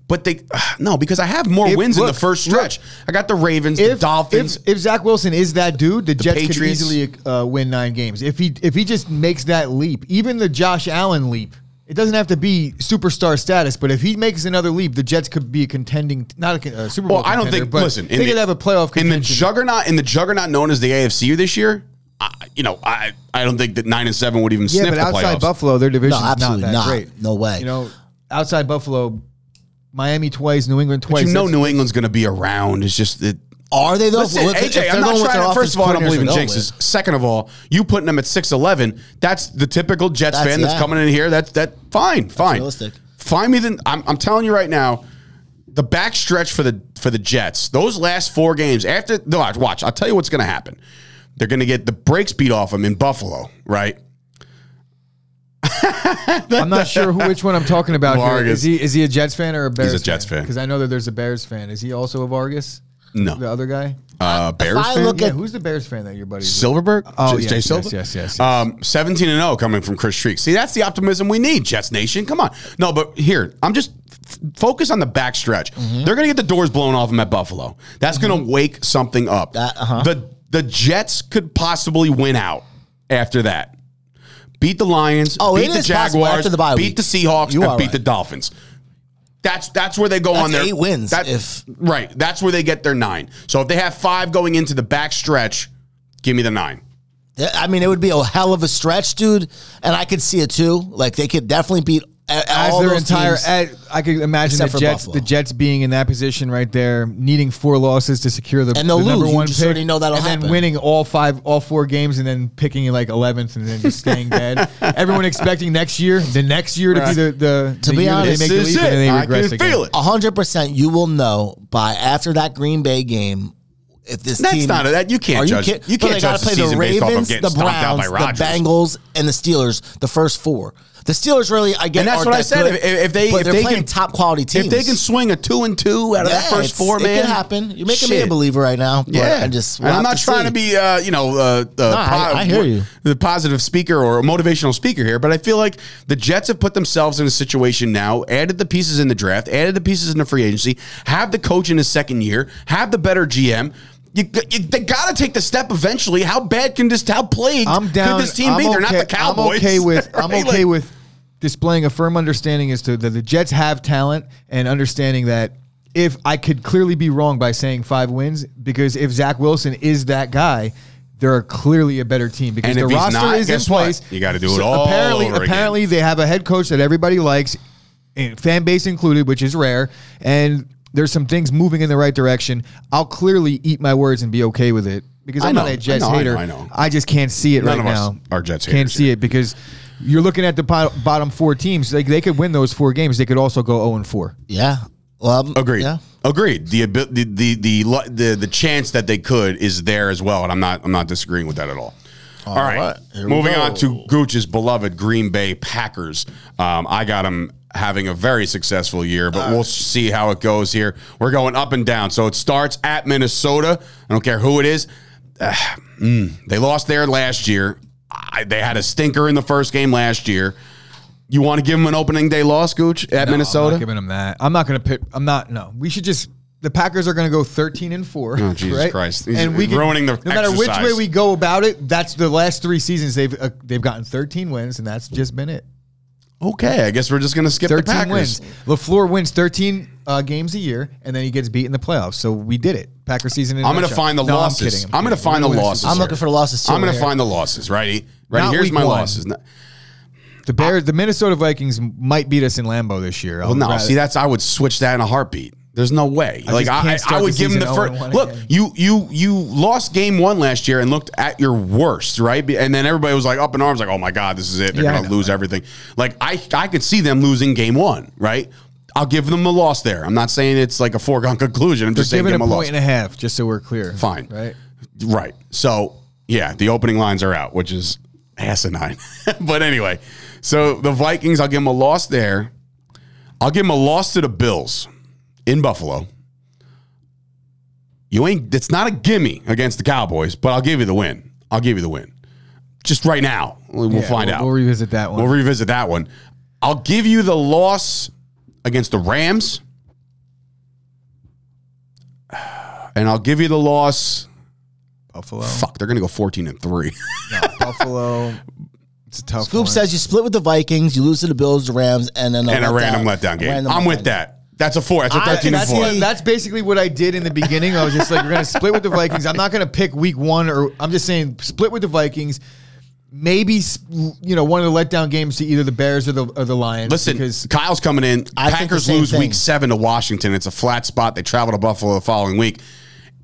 but they [SIGHS] no because I have more If- wins in the first stretch. I got the Ravens, the Dolphins. If, if Zach Wilson is that dude, the, Jets could easily uh, win nine games. If he if he just makes that leap, even the Josh Allen leap, it doesn't have to be superstar status. But if he makes another leap, the Jets could be a contending, not a con- uh, Super Bowl. well, I don't think. but Listen, they could have a playoff in the juggernaut in the juggernaut known as the AFC this year. I, you know, I I don't think that nine and seven would even yeah, sniff but the outside playoffs. Buffalo, their division No, is not absolutely that not. great. No way. You know, outside Buffalo, Miami twice, New England But twice. you know, New England's going to be around. It's just that Are they though? Listen, Well, if- if AJ, they're I'm not trying to. First of all, I don't offensive believe in coordinators jinxes. they're Second of all, you putting them at six eleven. That's the typical Jets That's- fan that's yeah. coming in here. That's that fine, fine. realistic. Find me the. I'm, I'm telling you right now, the back stretch for the for the Jets. Those last four games after no, watch, watch. I'll tell you what's going to happen. They're going to get the brakes beat off them in Buffalo, right? [LAUGHS] I'm not sure who, which one I'm talking about. Here. Vargas. Is he is he a Jets fan or a Bears? He's a Jets fan. Because I know that there's a Bears fan. Is he also a Vargas? No, The other guy? uh, Bears I fan? look Yeah, at- who's the Bears fan that your buddy? Silverberg? Oh, J- yes, Jay yes, Silver? yes, yes, yes. Um, 17 and 0 coming from Chris Streak. See, that's the optimism we need, Jets Nation. Come on. No, but here, I'm just f- focus on the back stretch. Mm-hmm. They're going to get the doors blown off them at Buffalo. That's going to wake something up. That- uh-huh. The the Jets could possibly win out after that. Beat the Lions, Oh, beat it the is possible Jaguars, after the bye beat week. the Seahawks, You and are beat right. the Dolphins. That's that's where they go That's on their eight wins that- if- right, that's where they get their nine. So if they have five going into the back stretch, give me the nine. I mean, it would be a hell of a stretch, dude, and I could see it too. Like they could definitely beat a- As all their entire, teams. as- I could imagine Except the for Jets, Buffalo. the Jets being in that position right there, needing four losses to secure the, And they'll the number lose. You one just pick, already know that'll and then winning all five, all four games, and then picking like eleventh, and then just staying dead. [LAUGHS] Everyone expecting next year, the next year to be the the To the be year that honest, they make the This is leap, and then they it. I regress can again. feel it. A hundred percent, you will know by after that Green Bay game if this That's team. not a- that- you can't Are judge- kid- you But can't they judge gotta the play the season based off of Ravens, getting the stomped out Browns, by the Rodgers. Bengals, and the Steelers. The first four. The Steelers really, I get, And that's what I that said. good, If, if they if they're they playing can top quality teams. if they can swing a two and two out of that first four, it man, can happen. You're making me a believer right now. But Yeah, I just. and I'm not to trying see. to be, uh, you know, uh, uh, I- I hear you. the positive speaker or a motivational speaker here, but I feel like the Jets have put themselves in a situation now, added the pieces in the draft, added the pieces in the free agency, have the coach in his second year, have the better GM. You, you, they got to take the step eventually. How bad can this? How plagued I'm down. could this team I'm be? They're not okay- the Cowboys. I'm okay with. [LAUGHS] I'm right? okay Like- with displaying a firm understanding as to that the Jets have talent and understanding that if I could clearly be wrong by saying five wins because if Zach Wilson is that guy. They're clearly a better team because the roster not, is in guess what? place. You gotta do it all apparently, over again. apparently they have a head coach that everybody likes, and fan base included, which is rare. And there's some things moving in the right direction. I'll clearly eat my words and be okay with it because I I'm not a Jets I know, I hater. know, I know. I just can't see it None right of us now. are Jets Can't haters see here. it because you're looking at the bo- bottom four teams. Like they could win those four games. They could also go 0 and 4. Yeah. Well, um, Agreed. Yeah. Agreed. The, abi- the the the lo- the the chance that they could is there as well, and I'm not I'm not disagreeing with that at all. all right. right, here we Moving go. on to Gooch's beloved Green Bay Packers. Um, I got them having a very successful year, but we'll see how it goes here. We're going up and down. So it starts at Minnesota. I don't care who it is. Ah, mm, they lost there last year. I, they had a stinker in the first game last year. You want to give them an opening day loss, Gooch, at I'm Minnesota? not giving them that. I'm not going to pick. I'm not. No, we should just. The Packers are going to go 13 and four. Oh, Jesus right? Christ. He's And we can, ruining the no matter which way we go about it. That's the last three seasons they've uh, they've gotten 13 wins, and that's just been it. Okay, I guess we're just going to skip the 13 Packers. wins. Lafleur wins 13 uh, games a year, and then he gets beat in the playoffs. So we did it. Packer season. in a I'm going to nutshell. find the No, losses. I'm kidding. I'm, going to find the We're gonna win losses. I'm here. looking for the losses. too I'm going to here. find the losses. Ready? Ready? Not Here's week my one. losses. No- The Bears, the Minnesota Vikings might beat us in Lambeau this year. Well, no, see, that's I would switch that in a heartbeat. There's no way. like I, I, would give them the first. Oh Look, again. you you you lost game one last year and looked at your worst, right? And then everybody was like up in arms, like, "Oh my god, this is it. They're Yeah, going to know, lose everything." Like I I could see them losing game one, right? I'll give them a loss there. I'm not saying it's like a foregone [LAUGHS] conclusion. I'm They're just saying giving give a them a point loss. and a half, just so we're clear. Fine. right? Right. So yeah, the opening lines are out, which is asinine. [LAUGHS] but anyway, so the Vikings, I'll give them a loss there. I'll give them a loss to the Bills in Buffalo. You ain't. It's not a gimme against the Cowboys, but I'll give you the win. I'll give you the win. Just right now, we'll Yeah, find we'll- out. We'll revisit that one. We'll revisit that one. I'll give you the loss against the Rams. [SIGHS] And I'll give you the loss. Buffalo. Fuck, they're gonna go fourteen and three. [LAUGHS] No, Buffalo. It's a tough Scoop one. says you split with the Vikings, you lose to the Bills, the Rams, and then and a random letdown game. random I'm with letdown. that. That's a four. That's a I- thirteen and that's, four. that's basically what I did in the beginning. I was just like, we're going to split with the Vikings. I'm not going to pick week one, or I'm just saying split with the Vikings. Maybe you know one of the letdown games to either the Bears or the or the Lions. Listen, because Kyle's coming in. I think the Packers same lose thing. week seven to Washington. It's a flat spot. They travel to Buffalo the following week.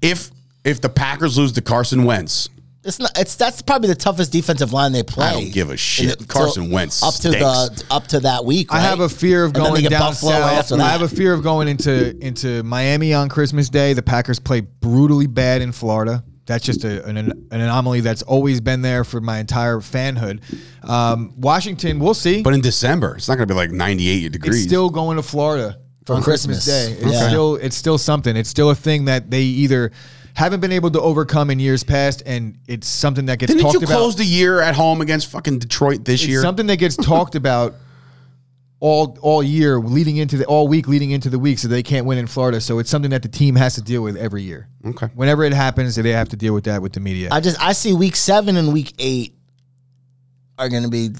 If if the Packers lose to Carson Wentz, It's not. It's that's probably the toughest defensive line they play. I don't give a shit. And it- Carson till- Wentz up to the up to that week. I have a fear of And then they going down south. after I have a fear of going into into Miami on Christmas Day. The Packers play brutally bad in Florida. That's just a, an, an anomaly that's always been there for my entire fanhood. Um, Washington, we'll see. But in December, it's not going to be like 98 degrees. it's still going to Florida For on Christmas, Christmas. Day. It's Yeah. still it's still something. It's still a thing that they either haven't been able to overcome in years past, and it's something that gets Didn't talked you about. close the year at home against fucking Detroit this it's year? something that gets [LAUGHS] talked about all all year leading into the all week leading into the week so they can't win in Florida so it's something that the team has to deal with every year Okay. whenever it happens they have to deal with that with the media I just I see week seven and week eight are going to be.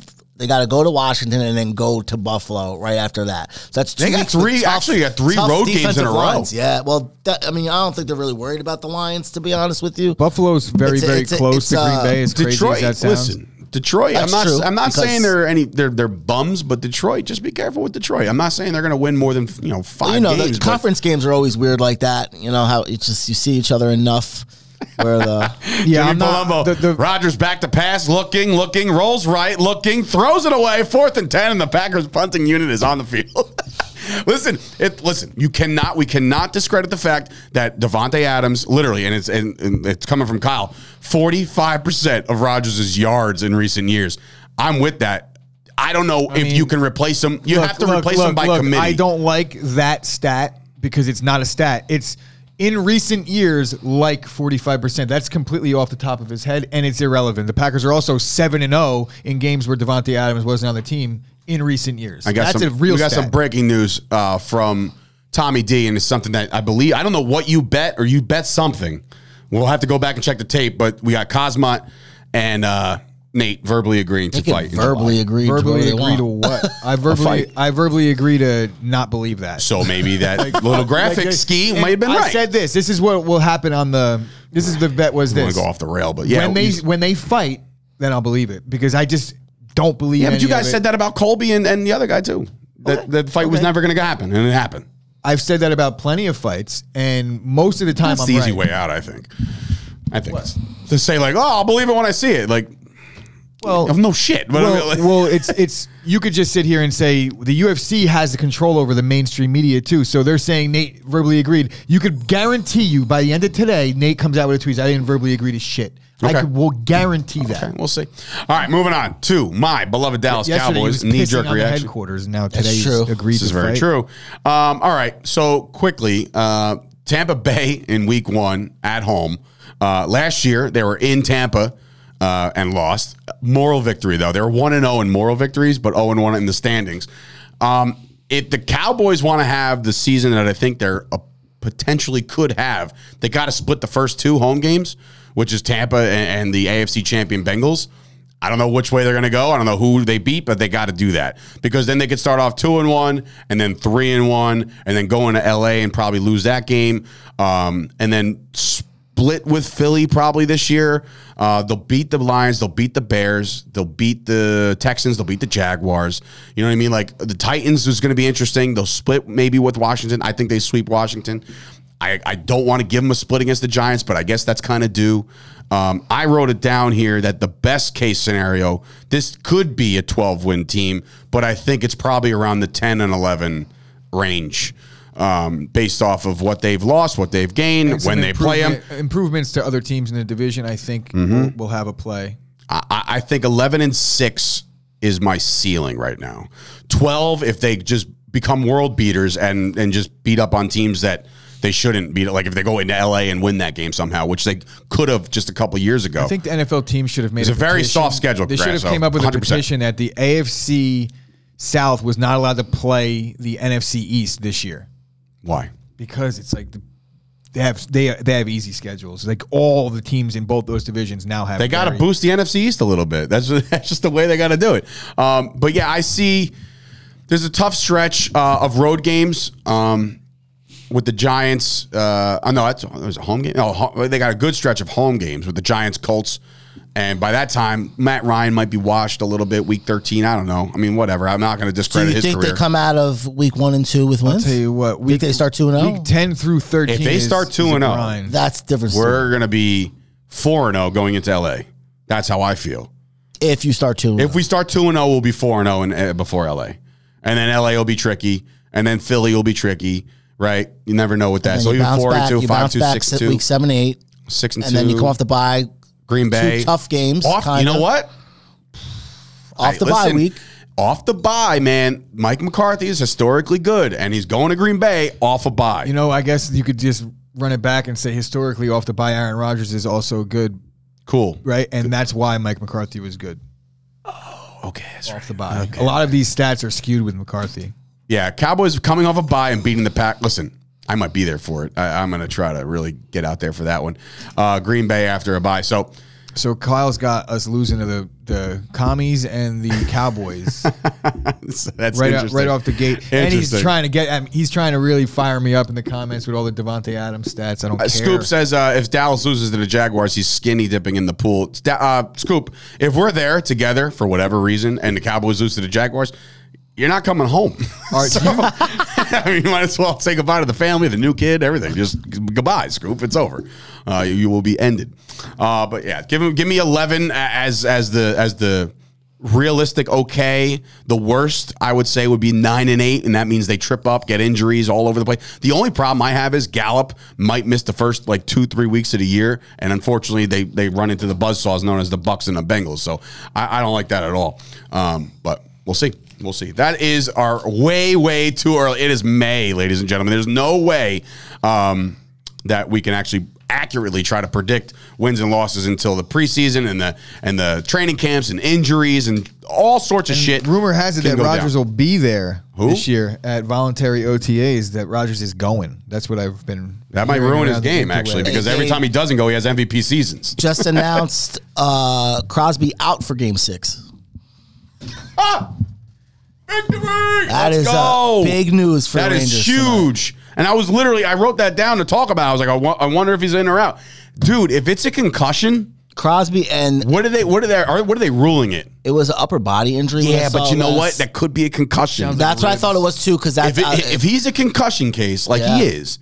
They got to go to Washington and then go to Buffalo right after that. So that's two They got weeks with three- actually, you got three road games in a row. lines. Yeah, well, that, I mean, I don't think they're really worried about the Lions, to be honest with you. Buffalo's very It's a- very it's a- close it's to Green a- Bay as crazy Detroit, as that sounds listen, Detroit. I'm not. true, I'm not saying they're any. They're they're bums, but Detroit. Just be careful with Detroit. I'm not saying they're going to win more than you know five you know, games. the conference games are always weird like that. You know how it's just you see each other enough where the [LAUGHS] yeah Jimmy I'm not Palumbo. the, the, Rodgers back to pass, looking, looking, rolls right, looking, throws it away, fourth and ten, and the Packers punting unit is on the field. [LAUGHS] listen, it listen, you cannot we cannot discredit the fact that Davante Adams, literally, and it's and, and it's coming from Kyle, 45% of Rodgers' yards in recent years. I'm with that. I don't know if mean, you can replace him. You look, have to look, replace him look, by look, committee. I don't like that stat because it's not a stat. It's in recent years like 45%. That's completely off the top of his head and it's irrelevant. The Packers are also 7 and 0 in games where Davante Adams wasn't on the team in recent years. I got That's some, a real we got stat. some breaking news uh, from Tommy D, and it's something that I believe. I don't know what you bet, or you bet something. We'll have to go back and check the tape, but we got Khamzat and uh, Nate verbally agreeing to they can fight. in verbally July. agree. verbally to agree to what? [LAUGHS] I verbally fight. I verbally agree to not believe that. So maybe that [LAUGHS] little graphic Like, ski and might have been right. I right. said this. This is what will happen on the this is the bet was I want this. to go off the rail, but yeah, when they he's- when they fight, then I'll believe it because I just don't believe. yeah, but you guys said that about Colby and, and the other guy too. That that fight was never going to happen, and it happened. I've said that about plenty of fights, and most of the time That's I'm the easy right. way out, I think. I think it's- to say like, oh, I'll believe it when I see it. Like, Well, no shit. But I mean, well, like- well, it's it's you could just sit here and say the UFC has the control over the mainstream media too. So they're saying Nate verbally agreed. You could guarantee you by the end of today, Nate comes out with a tweet. I didn't verbally agree to shit. I Okay. could, will guarantee that. Okay, we'll see. All right, moving on to my beloved Dallas Yesterday Cowboys knee jerk on the reaction. headquarters. Now today he's agreed This is to very fight. true. Um, all right, so quickly, uh, Tampa Bay in Week One at home. Uh, last year they were in Tampa uh, and lost. Moral victory though. They're one and zero in moral victories, but zero and one in the standings. Um, if the Cowboys want to have the season that I think they're uh, potentially could have, they got to split the first two home games, which is Tampa and, and the AFC champion Bengals. I don't know which way they're going to go. I don't know who they beat, but they got to do that because then they could start off two and one, and then three and one, and then go into LA and probably lose that game, um, and then split with Philly probably this year. Uh, they'll beat the Lions, they'll beat the Bears, they'll beat the Texans, they'll beat the Jaguars. You know what I mean? Like the Titans is going to be interesting. They'll split maybe with Washington. I think they sweep Washington. I, I don't want to give them a split against the Giants, but I guess that's kind of due. Um, I wrote it down here that the best case scenario, this could be a 12 win team, but I think it's probably around the 10 and 11 range um, based off of what they've lost, what they've gained, when they play them. Improvements to other teams in the division, I think, Mm-hmm. will, will have a play. I, I think 11 and 6 is my ceiling right now. 12 if they just become world beaters and and just beat up on teams that they shouldn't beat like if they go into LA and win that game somehow, which they could have just a couple years ago. I think the NFL team should have made It's a very soft schedule, They should have came up with a 100%. petition that the AFC South was not allowed to play the NFC East this year Why? because it's like the, they have they they have easy schedules. Like all the teams in both those divisions now have. They got to boost the NFC East a little bit. That's [LAUGHS] that's just the way they got to do it. Um, but yeah, I see. There's a tough stretch uh, of road games um, with the Giants. Uh, oh no, that's there's a home game. No, they got a good stretch of home games with the Giants, Colts, And by that time, Matt Ryan might be washed a little bit. Week 13, I don't know. I mean, whatever. I'm not going to discredit Do discredit you his think career. they come out of week one and two with wins? Tell you what, think they start 2 and 0? Week ten through thirteen. If they is- start 2 is a and 0, grind. That's different. story. We're going to be 4 and 0 going into LA. That's how I feel. If you start two, and If we start 2 and 0, we'll be 4 and 0 in, uh, before LA. And then LA will be tricky. And then Philly will be tricky, right? You never know with that. and So you even bounce 4 and back, 2, you 5 bounce 2, back 6 se- 2, week seven, eight, 6 and 2. and then you come off the bye, Green Bay. two tough games. Off, you know what? Off Hey, the bye week. Off the bye, man. Mike McCarthy is historically good, and he's going to Green Bay off a bye. you know, I guess you could just run it back and say historically off the bye Aaron Rodgers is also good, cool. right? And that's why Mike McCarthy was good Oh, Okay, that's right. off the bye. A lot of these stats are skewed with McCarthy. Yeah, Cowboys coming off a bye and beating the pack. Listen, I might be there for it. I, I'm going to try to really get out there for that one. Uh, Green Bay after a bye. So So Kyle's got us losing to the the commies and the Cowboys [LAUGHS] that's right interesting. right off the gate, and he's trying to get um, he's trying to really fire me up in the comments with all the Davante Adams stats. I don't Uh, care. Scoop says uh, if Dallas loses to the Jaguars, he's skinny dipping in the pool. Uh, Scoop, if we're there together for whatever reason and the Cowboys lose to the Jaguars, you're not coming home. All right, [LAUGHS] So, [LAUGHS] I mean, you might as well say goodbye to the family, the new kid, everything. Just goodbye, Scoop. It's over. Uh, you, you will be ended. Uh, but yeah, give him, give me 11 as as the as the realistic okay. The worst I would say would be nine and eight, and that means they trip up, get injuries all over the place. The only problem I have is Gallup might miss the first like two three weeks of the year, and unfortunately they they run into the buzzsaws known as the Bucks and the Bengals. So I, I don't like that at all. Um, but we'll see. We'll see. That is our way, way too early. It is May, ladies and gentlemen. There's no way um, that we can actually accurately try to predict wins and losses until the preseason and the and the training camps and injuries and all sorts of shit. Rumor has it that Rodgers down. will be there Who? this year at voluntary OTAs. That Rodgers is going. That's what I've been. That might ruin his game actually because every time he doesn't go, he has MVP seasons. [LAUGHS] Just announced uh, Crosby out for Game Six. Ah! Victory! That Let's is go. uh, big news for That the is Rangers. tonight. huge. And I was literally, I wrote that down to talk about. it. I was like, I wo- I wonder if he's in or out. Dude, if it's a concussion, Crosby and what are they? What are they? Are, what are they ruling it? it was an upper body injury. Yeah, but you know what? That could be a concussion. That's what I thought it was too. Because if, uh, if he's a concussion case like Yeah. he is,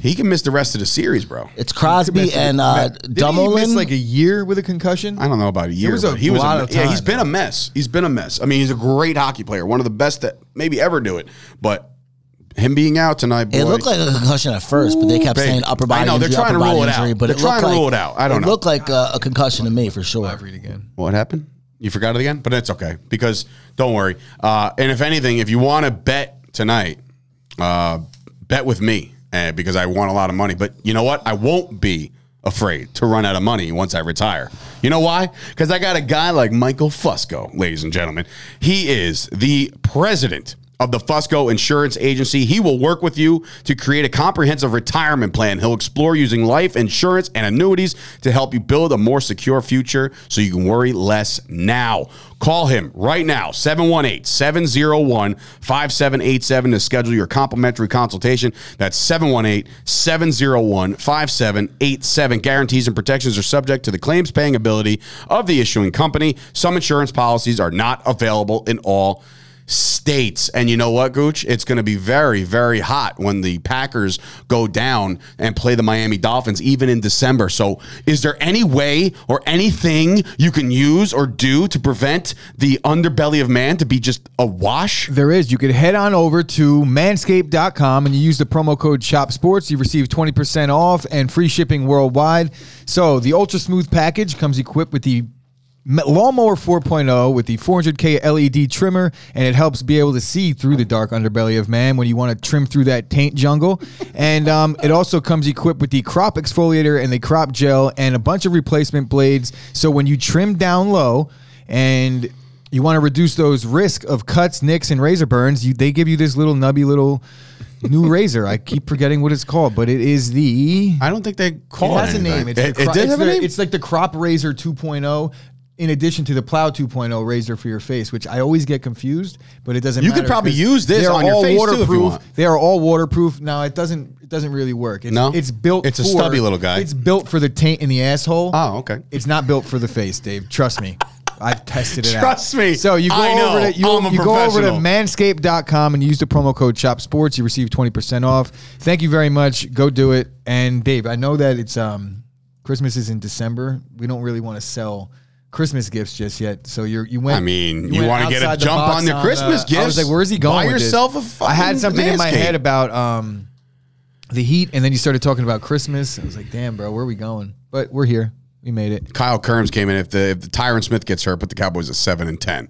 he can miss the rest of the series, bro. it's Crosby and uh, Didn't he miss Dumoulin. like a year with a concussion? I don't know about a year. was a he was lot a, of yeah. He's time, been a mess. He's been a mess. I mean, he's a great hockey player, one of the best that maybe ever do it. But him being out tonight, boy, It looked like a concussion at first, but they kept Ooh, saying upper body I know, they're injury, trying to rule body it out. injury, but They're it trying looked to like, rule it out. I don't it know. looked like a, a concussion to me for sure. I'll read again. What happened? You forgot it again? But it's okay because don't worry. Uh, and if anything, if you want to bet tonight, uh, bet with me uh, because I want a lot of money. But you know what? I won't be afraid to run out of money once I retire. You know why? Because I got a guy like Michael Fusco, ladies and gentlemen. He is the president of the Fusco Insurance Agency. He will work with you to create a comprehensive retirement plan. He'll explore using life insurance and annuities to help you build a more secure future so you can worry less now. Call him right now, 718 701 5787 to schedule your complimentary consultation. That's 718 701 5787. Guarantees and protections are subject to the claims paying ability of the issuing company. Some insurance policies are not available in all states. And you know what, Gooch? It's going to be very, very hot when the Packers go down and play the Miami Dolphins, even in December. So, is there any way or anything you can use or do to prevent the underbelly of man to be just a wash? There is. You could head on over to manscaped.com and you use the promo code Shop Sports. You receive 20% off and free shipping worldwide. So the Ultra Smooth package comes equipped with the Lawnmower 4.0 with the 400K LED trimmer, and it helps be able to see through the dark underbelly of man when you want to trim through that taint jungle. [LAUGHS] And um, it also comes equipped with the crop exfoliator and the crop gel and a bunch of replacement blades. So when you trim down low and you want to reduce those risk of cuts, nicks, and razor burns, you, they give you this little nubby little new [LAUGHS] razor. I keep forgetting what it's called, but it is the. I don't think they call it. has a name. It's, It, the it cro- did it's have a name? It's like the Crop Razor 2.0. in addition to the Plow 2.0 razor for your face, which I always get confused, but it doesn't. Matter. You could probably use this on your face, too, if you waterproof. want. They are all waterproof. Now it doesn't it doesn't really work. It's, No? it's built. It's a for- stubby little guy. It's built for the taint in the asshole. Oh, okay. It's not built for the face, Dave. Trust me. I've tested it out. Trust me. So you go I know. over to you, you go over to manscaped.com and use the promo code Chop Sports. You receive 20% off. Thank you very much. Go do it. And Dave, I know that it's um Christmas is in December. We don't really want to sell Christmas gifts just yet. So you're you went I mean, you went wanna get a the jump on your Christmas gifts. I was like, where's he going? Buy with this? yourself a I had fucking something in my head about um the heat, and then you started talking about Christmas. I was like, damn, bro, where are we going? But we're here. We made it. Kyle Kerms came in. If the if the Tyron Smith gets hurt, but the Cowboys at seven and ten.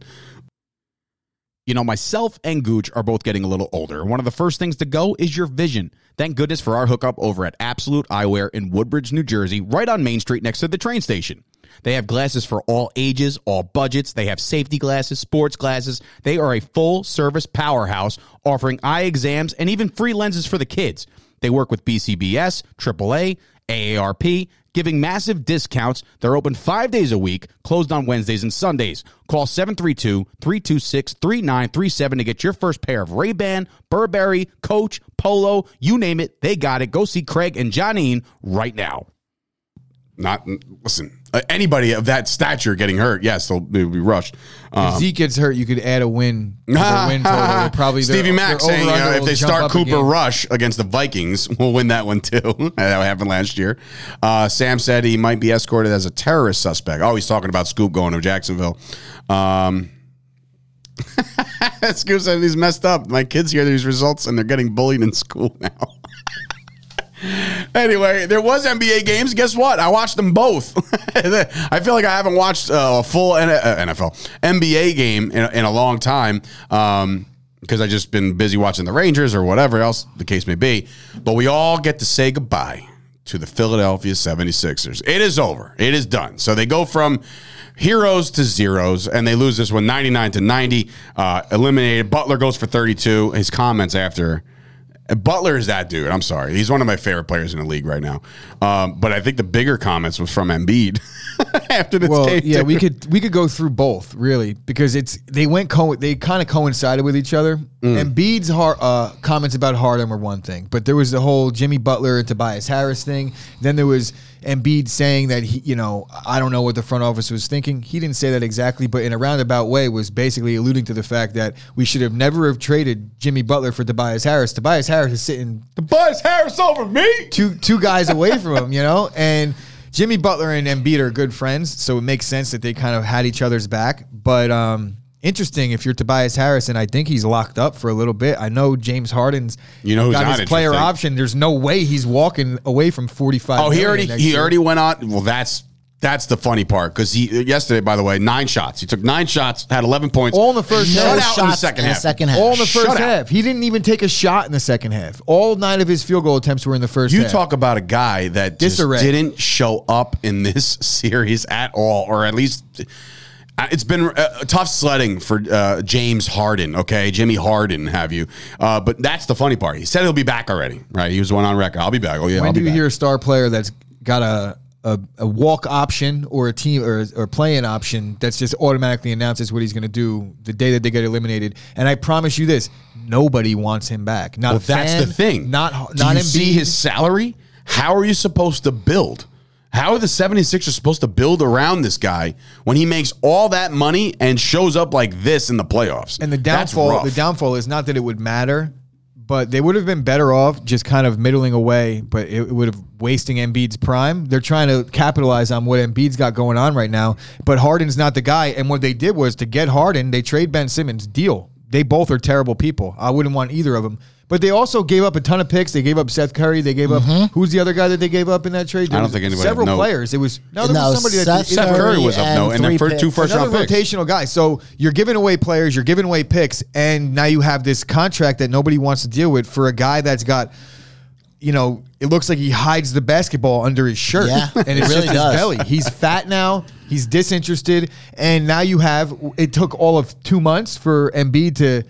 You know, myself and Gooch are both getting a little older. One of the first things to go is your vision. Thank goodness for our hookup over at Absolute Eyewear in Woodbridge, New Jersey, right on Main Street next to the train station. They have glasses for all ages, all budgets. They have safety glasses, sports glasses. They are a full service powerhouse offering eye exams and even free lenses for the kids. They work with BCBS, AAA, AARP, giving massive discounts. They're open five days a week, closed on Wednesdays and Sundays. Call 732-326-3937 to get your first pair of Ray-Ban, Burberry, Coach, Polo, you name it, they got it. Go see Craig and Johnine right now. Not listen. Uh, anybody of that stature getting hurt, yes, they'll, they'll be rushed. Uh, If Zeke gets hurt, you could add a win. to their [LAUGHS] win total. They're Probably their- Stevie Mack their saying over-under uh, if will they jump start up Cooper game. Rush against the Vikings, [LAUGHS] we'll win that one too. [LAUGHS] that happened last year. Uh, Sam said he might be escorted as a terrorist suspect. Oh, he's talking about Scoop going to Jacksonville. Um, Scoop said he's messed up. My kids hear these results and they're getting bullied in school now. Anyway, there was NBA games. Guess what? I watched them both. [LAUGHS] I feel like I haven't watched uh, a full uh, NFL NBA game in, a- in a long time um, because I just been busy watching the Rangers or whatever else the case may be. But we all get to say goodbye to the Philadelphia 76ers. It is over. It is done. So they go from heroes to zeros, and they lose this one 99 to 90. Uh, eliminated. Butler goes for 32. His comments after. Butler is that dude. I'm sorry. He's one of my favorite players in the league right now. Um, but I think the bigger comments was from Embiid [LAUGHS] after this Well, game. yeah, too. we could we could go through both really because it's they went co- they kind of coincided with each other. Mm. Embiid's har uh, comments about Harden were one thing, but there was the whole Jimmy Butler and Tobias Harris thing. Then there was Embiid saying that he, you know, I don't know what the front office was thinking. He didn't say that exactly, but in a roundabout way was basically alluding to the fact that we should have never have traded Jimmy Butler for Tobias Harris. Tobias Harris is sitting Tobias Harris over me. two two guys away from him, you know, and Jimmy Butler and Embiid are good friends, so it makes sense that they kind of had each other's back. But um, interesting if you're Tobias Harris, and I think he's locked up for a little bit. I know James Harden's You know who's got his player option. There's no way he's walking away from 45. Oh, he already he year. already went on. Well, that's that's the funny part because he yesterday, by the way, nine shots. He took nine shots, had 11 points, All in the first shut half. out in the second in the half. second half. all in the first Shutout. half. He didn't even take a shot in the second half. All nine of his field goal attempts were in the first You half. talk about a guy that just didn't show up in this [LAUGHS] series at all, or at least it's been uh, tough sledding for uh, James Harden. Okay, Jimmy Harden, have you? Uh, but that's the funny part. He said he'll be back already. Right? He was one on record. I'll be back. Oh yeah, When I'll do you back. hear a star player that's got a, a a walk option or a team or or playing option that's just automatically announces what he's going to do the day that they get eliminated? And I promise you this: nobody wants him back. Not Well, a that's the thing. Not Do not you Embiid. see his salary? How are you supposed to build? How are the 76ers supposed to build around this guy when he makes all that money and shows up like this in the playoffs? And the downfall, the downfall is not that it would matter, but they would have been better off just kind of middling away. But it, it would have wasting Embiid's prime. They're trying to capitalize on what Embiid's got going on right now. But Harden's not the guy. And what they did was to get Harden, they trade Ben Simmons. Deal. They both are terrible people. I wouldn't want either of them. But they also gave up a ton of picks. They gave up Seth Curry. They gave up mm-hmm. who's the other guy that they gave up in that trade? There I don't was think anybody Several no- players. It was no, there No, was somebody that Seth Seth Curry was up and no, and then three for two picks. first round another picks. rotational guy. So you're giving away players, you're giving away picks, and now you have this contract that nobody wants to deal with for a guy that's got, you know, it looks like he hides the basketball under his shirt, Yeah, and it it's really just does. his belly. He's fat now. He's disinterested, and now you have. It took all of two months for Embiid to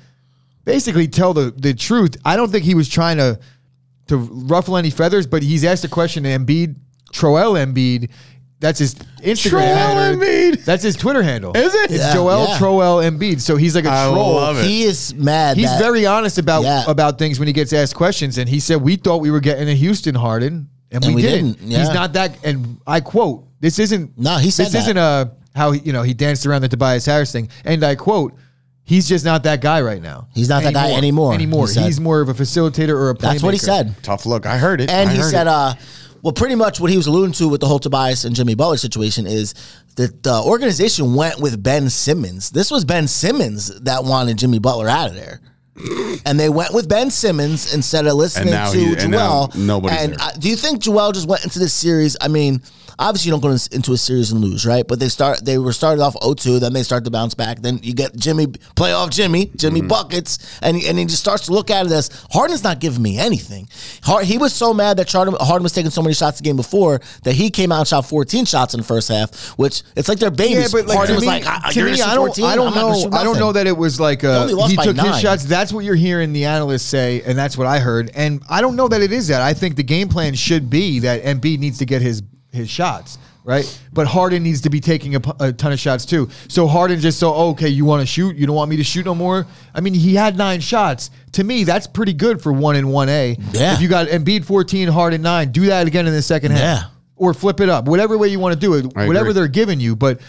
basically tell the the truth. I don't think he was trying to to ruffle any feathers, but he's asked a question to Embiid, Troel Embiid, That's his Instagram Troll handle. Embiid. That's his Twitter handle. Is it? It's Yeah, Joel yeah. Troel Embiid. So he's like a I troll. love it. He is mad. He's that- very honest about Yeah. about things when he gets asked questions, and he said we thought we were getting a Houston Harden, and, we, we didn't. didn't, yeah. He's not that. And I quote: "This isn't. No, he said this that. isn't a how he, you know he danced around the Tobias Harris thing." And I quote: "He's just not that guy right now. He's not that guy anymore," Anymore. he said. He's more of a facilitator or a. That's what he said. Tough look. I heard it. And I he heard said, it. uh, well, pretty much what he was alluding to with the whole Tobias and Jimmy Butler situation is that the organization went with Ben Simmons. This was Ben Simmons that wanted Jimmy Butler out of there. And they went with Ben Simmons instead of listening now to he- and now Joel. nobody's and there. uh, do you think Joel just went into this series? I mean, obviously you don't go into a series and lose, right? But they start they were started off 0-2, then they start to bounce back. Then you get Jimmy playoff Jimmy, Jimmy Mm-hmm. buckets, and he, and he just starts to look at it as Harden's not giving me anything. Hard, he was so mad that Harden, Harden was taking so many shots the game before that he came out and shot 14 shots in the first half, which it's like they're babies. Yeah, but like, Harden to was me, like, I, to me, I don't, 14? I don't I'm not gonna know. I don't know that it was like uh, only lost he by took his shots. That's what you're hearing the analysts say, and that's what I heard. And I don't know that it is that. I think the game plan should be that Embiid needs to get his his shots. Right, but Harden needs to be taking a, a ton of shots too. So Harden just so oh, okay, you want to shoot? You don't want me to shoot no more? I mean, he had nine shots. To me, that's pretty good for one in one A. Yeah. If you got Embiid fourteen, Harden nine, do that again in the second half. Yeah. Or flip it up, whatever way you want to do it, I whatever agree. they're giving you. But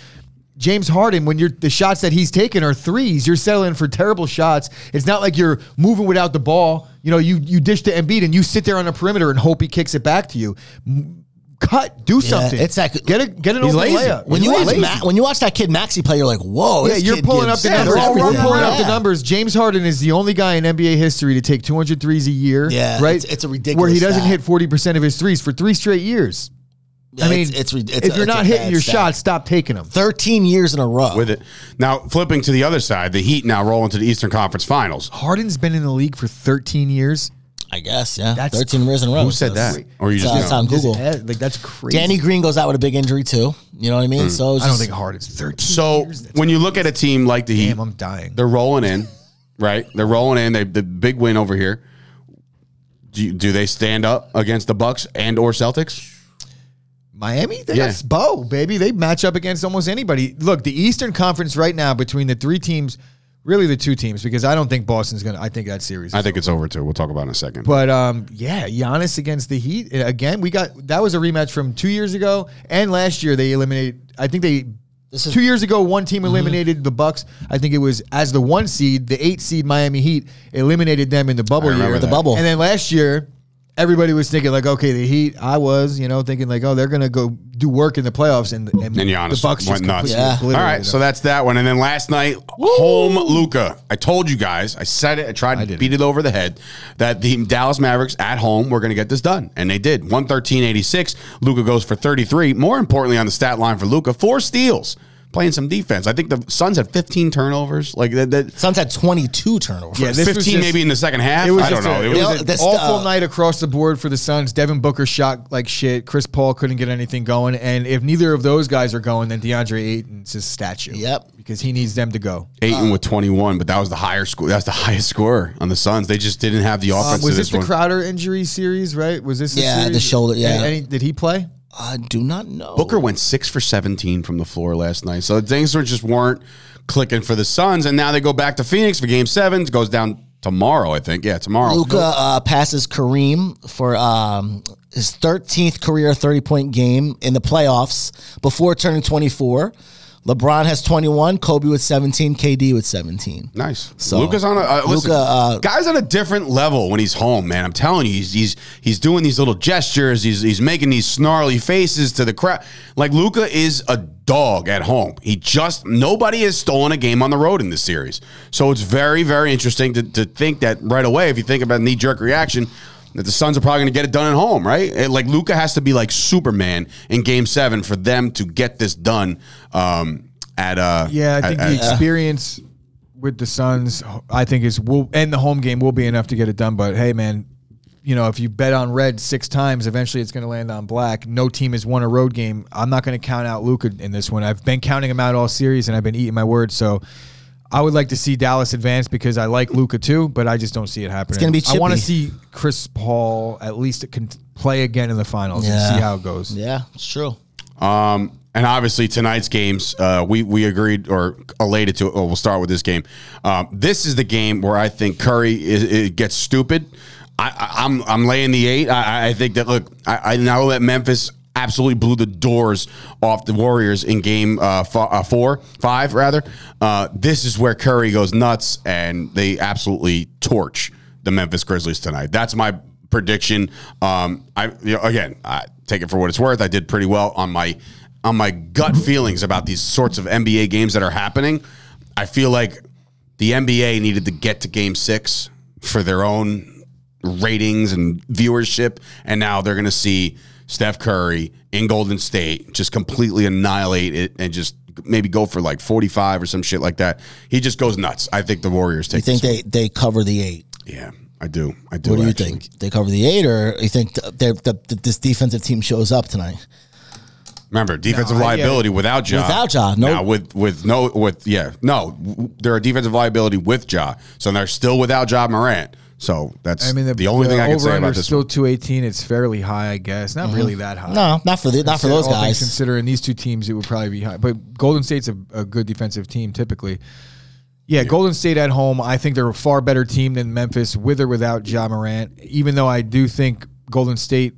James Harden, when you're the shots that he's taking are threes, you're settling for terrible shots. It's not like you're moving without the ball. You know, you you dish to Embiid and you sit there on the perimeter and hope he kicks it back to you. M- Cut, do something. it's like- get it, get an He's open lazy. layup. When you He's watch lazy. Ma- when you watch that kid Maxey play, you're like, whoa! yeah, this you're kid pulling up gives the numbers. they're We're running pulling up the around. numbers. James Harden is the only guy in NBA history to take 200 threes a year. Yeah, right. it's- it's a ridiculous Where he doesn't stat. hit 40 percent of his threes for three straight years. Yeah, I mean, it's, it's, re- it's if a- you're it's a not hitting bad your stat. shots, stop taking them. 13 years in a row. with it. Now, flipping to the other side, the Heat now roll into the Eastern Conference Finals. Harden's been in the league for 13 years. I guess, yeah. That's 13 years in a row. Who said That's- that? Or you it's, just it's on Google. Just, like that's crazy. Danny Green goes out with a big injury too. You know what I mean? Hmm. So it's I don't just- think Harden's 13 So years. That's- when you look at a team like the Heat, Damn, I'm dying. they're rolling in, right? They're rolling in. They the big win over here. Do, you, do they stand up against the Bucks and or Celtics? Miami, they Yeah. got Bo, baby. They match up against almost anybody. Look, the Eastern Conference right now between the three teams, really the two teams, because I don't think Boston's gonna. I think that series. I is think it's over too. We'll talk about it in a second. But um, yeah, Giannis against the Heat again. We got that was a rematch from two years ago and last year. They eliminated. I think they This is- two years ago. One team eliminated the Bucks. I think it was as the one seed, the eight seed Miami Heat eliminated them in the bubble year. The bubble. And then last year, everybody was thinking like, okay, the Heat. I was, you know, thinking like, oh, they're gonna go do work in the playoffs, and and, and Giannis the Bucks went just nuts. completely Yeah. All obliterated right, them. so that's that one. And then last night, home Luka. I told you guys. I said it. I tried to didn't. beat it over the head that the Dallas Mavericks at home were going to get this done, and they did. 113-86. Luka goes for 33. More importantly, on the stat line for Luka, four steals. Playing some defense. I think the Suns had 15 turnovers. Like that, that Suns had 22 turnovers. Yeah, 15 just- maybe in the second half. It was I don't know. A, It it was- was an awful uh, night across the board for the Suns. Devin Booker shot like shit. Chris Paul couldn't get anything going. And if neither of those guys are going, then DeAndre Ayton's his statue. Yep. Because he needs them to go. Ayton with 21, but that was the higher score. That's the highest score on the Suns. They just didn't have the Um, offense. was this this the one. Crowder injury series, right? Was this the Yeah, the shoulder, yeah. Any, any- did he play? I do not know. Booker went six for 17 from the floor last night. So things were just weren't clicking for the Suns. And now they go back to Phoenix for game seven. It goes down tomorrow, I think. Yeah, tomorrow. Luka uh, passes Kareem for um, his 13th career 30 point game in the playoffs before turning 24. LeBron has 21, Kobe with 17, KD with 17. Nice. So, Luka's on a uh, listen, Luka, uh, guy's on a different level when he's home, man. I'm telling you, he's he's he's doing these little gestures. He's he's making these snarly faces to the crowd. Like Luka is a dog at home. He just nobody has stolen a game on the road in this series. So it's very very interesting to, to think that right away. If you think about knee jerk reaction. That the Suns are probably going to get it done at home, right? It- like Luka has to be like Superman in Game Seven for them to get this done. Um, at uh, Yeah, I think at- the experience with the Suns, I think is will and the home game will be enough to get it done. But hey, man, you know if you bet on red six times, eventually it's going to land on black. No team has won a road game. I'm not going to count out Luka in this one. I've been counting him out all series, and I've been eating my words. So. I would like to see Dallas advance because I like Luka too, but I just don't see it happening. It's gonna be I want to see Chris Paul at least con- play again in the finals and see how it goes. Yeah, it's true. Um, and obviously tonight's games, uh, we we agreed or elated to. Oh, we'll start with this game. Um, this is the game where I think Curry is, it gets stupid. I, I, I'm I'm laying the eight. I, I think that look, I, I know that Memphis absolutely blew the doors off the Warriors in game uh, f- uh, four, five rather. Uh, this is where Curry goes nuts, and they absolutely torch the Memphis Grizzlies tonight. That's my prediction. Um, I you know, again, I take it for what it's worth. I did pretty well on my on my gut feelings about these sorts of NBA games that are happening. I feel like the NBA needed to get to Game Six for their own ratings and viewership, and now they're going to see Steph Curry in Golden State just completely annihilate it and just maybe go for like 45 or some shit like that. He just goes nuts. I think the Warriors take You think this they, they cover the eight? Yeah, I do. I do. What do you actually. think? They cover the eight, or you think th- they're- the, the, this defensive team shows up tonight? Remember, defensive No, I get liability without Ja. Without Ja, no- Now with with no with yeah no, w- they're a defensive liability with Ja, so they're still without Ja Morant. So that's I mean, the, the, only thing I can say over-under about is this. still 218. It's fairly high, I guess. Not really mm-hmm. that high. No, not for the, not for those All guys. Considering these two teams, it would probably be high. But Golden State's a, a good defensive team typically. Yeah, Golden State at home, I think they're a far better team than Memphis, with or without Ja Morant. Even though I do think Golden State,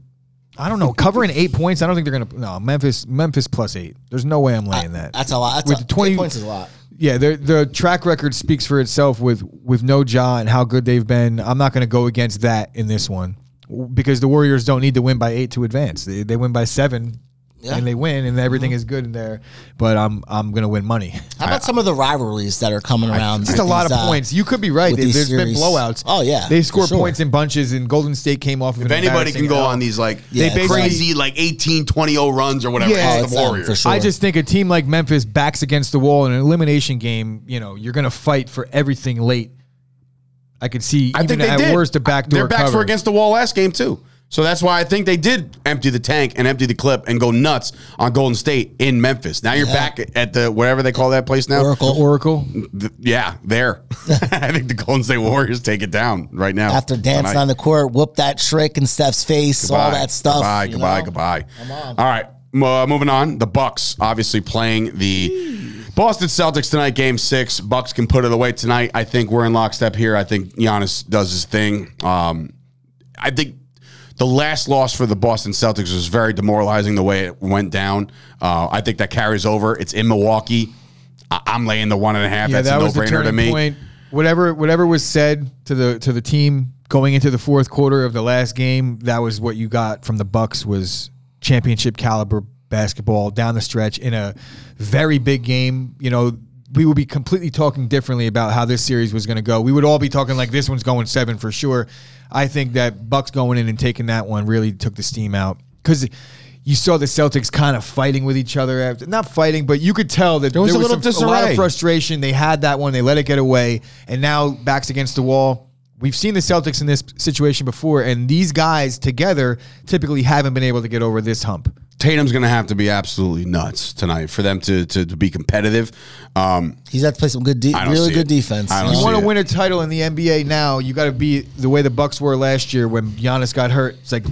I don't know, covering eight points. I don't think they're gonna. No, Memphis, Memphis plus eight. There's no way I'm laying that. That's a lot. That's With a, 20 eight points is a lot. Yeah, the the track record speaks for itself with with no Ja and how good they've been. I'm not going to go against that in this one because the Warriors don't need to win by eight to advance. They, they win by seven. Yeah. And they win, and everything is good in there. But I'm I'm gonna win money. How about some of the rivalries that are coming around? Just a lot these, of uh, points. You could be right. with There- these There's been blowouts. Oh, yeah, they score sure. points in bunches, and Golden State came off. Of If an anybody can go L. on these like Yeah, They crazy like 18 20 0 runs or whatever, Yeah, it's it's the them, Warriors. for sure. I just think a team like Memphis backs against the wall in an elimination game. You know, you're going to fight for everything late. I could see I even think they at did. worst a backdoor Their backs cover. were against the wall last game too. So that's why I think they did empty the tank and empty the clip and go nuts on Golden State in Memphis. Now you're Yeah. back at the whatever they call that place now. Oracle. Oracle. Th- yeah, there. [LAUGHS] [LAUGHS] I think the Golden State Warriors take it down right now. After dancing tonight. on the court, whoop that trick in Steph's face, all that stuff. Goodbye, you goodbye, know? goodbye. on. All right, uh, moving on. The Bucks obviously playing the Boston Celtics tonight, Game Six. Bucks can put it away tonight. I think we're in lockstep here. I think Giannis does his thing. Um, I think the last loss for the Boston Celtics was very demoralizing the way it went down. Uh, I think that carries over. It's in Milwaukee. I- I'm laying the one and a half. Yeah, That's that a was the no-brainer to turning me. point. Whatever, whatever was said to the to the team going into the fourth quarter of the last game, that was what you got from the Bucks was championship caliber basketball down the stretch in a very big game. You know, we would be completely talking differently about how this series was going to go. We would all be talking like this one's going seven for sure. I think that Bucks going in and taking that one really took the steam out because. You saw the Celtics kind of fighting with each other after, not fighting, but you could tell that There was a little some- a lot of frustration. They had that one. They let it get away, and now backs against the wall. We've seen the Celtics in this situation before, and these guys together typically haven't been able to get over this hump. Tatum's going to have to be absolutely nuts tonight for them to to, to be competitive. Um, He's had to play some good, de- really good it. defense. I you don't? You want to win a title in the NBA now, you got to be the way the Bucks were last year when Giannis got hurt. It's like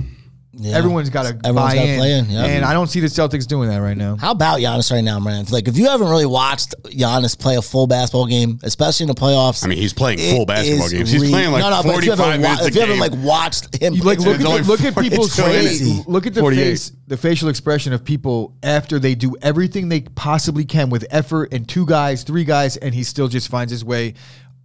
Yeah. everyone's got to Everyone's buy gotta in, play in, yeah. and I don't see the Celtics doing that right now. How about Giannis right now, man? Like, if you haven't really watched Giannis play a full basketball game, especially in the playoffs, I mean, he's playing full basketball games. He's re- playing like no, no, but if you 45 haven't, wa- minutes a if you haven't like watched him, You like play- look at the, look at [LAUGHS] people's it's crazy. face. Look at the face, the facial expression of people after they do everything they possibly can with effort and two guys, three guys, and he still just finds his way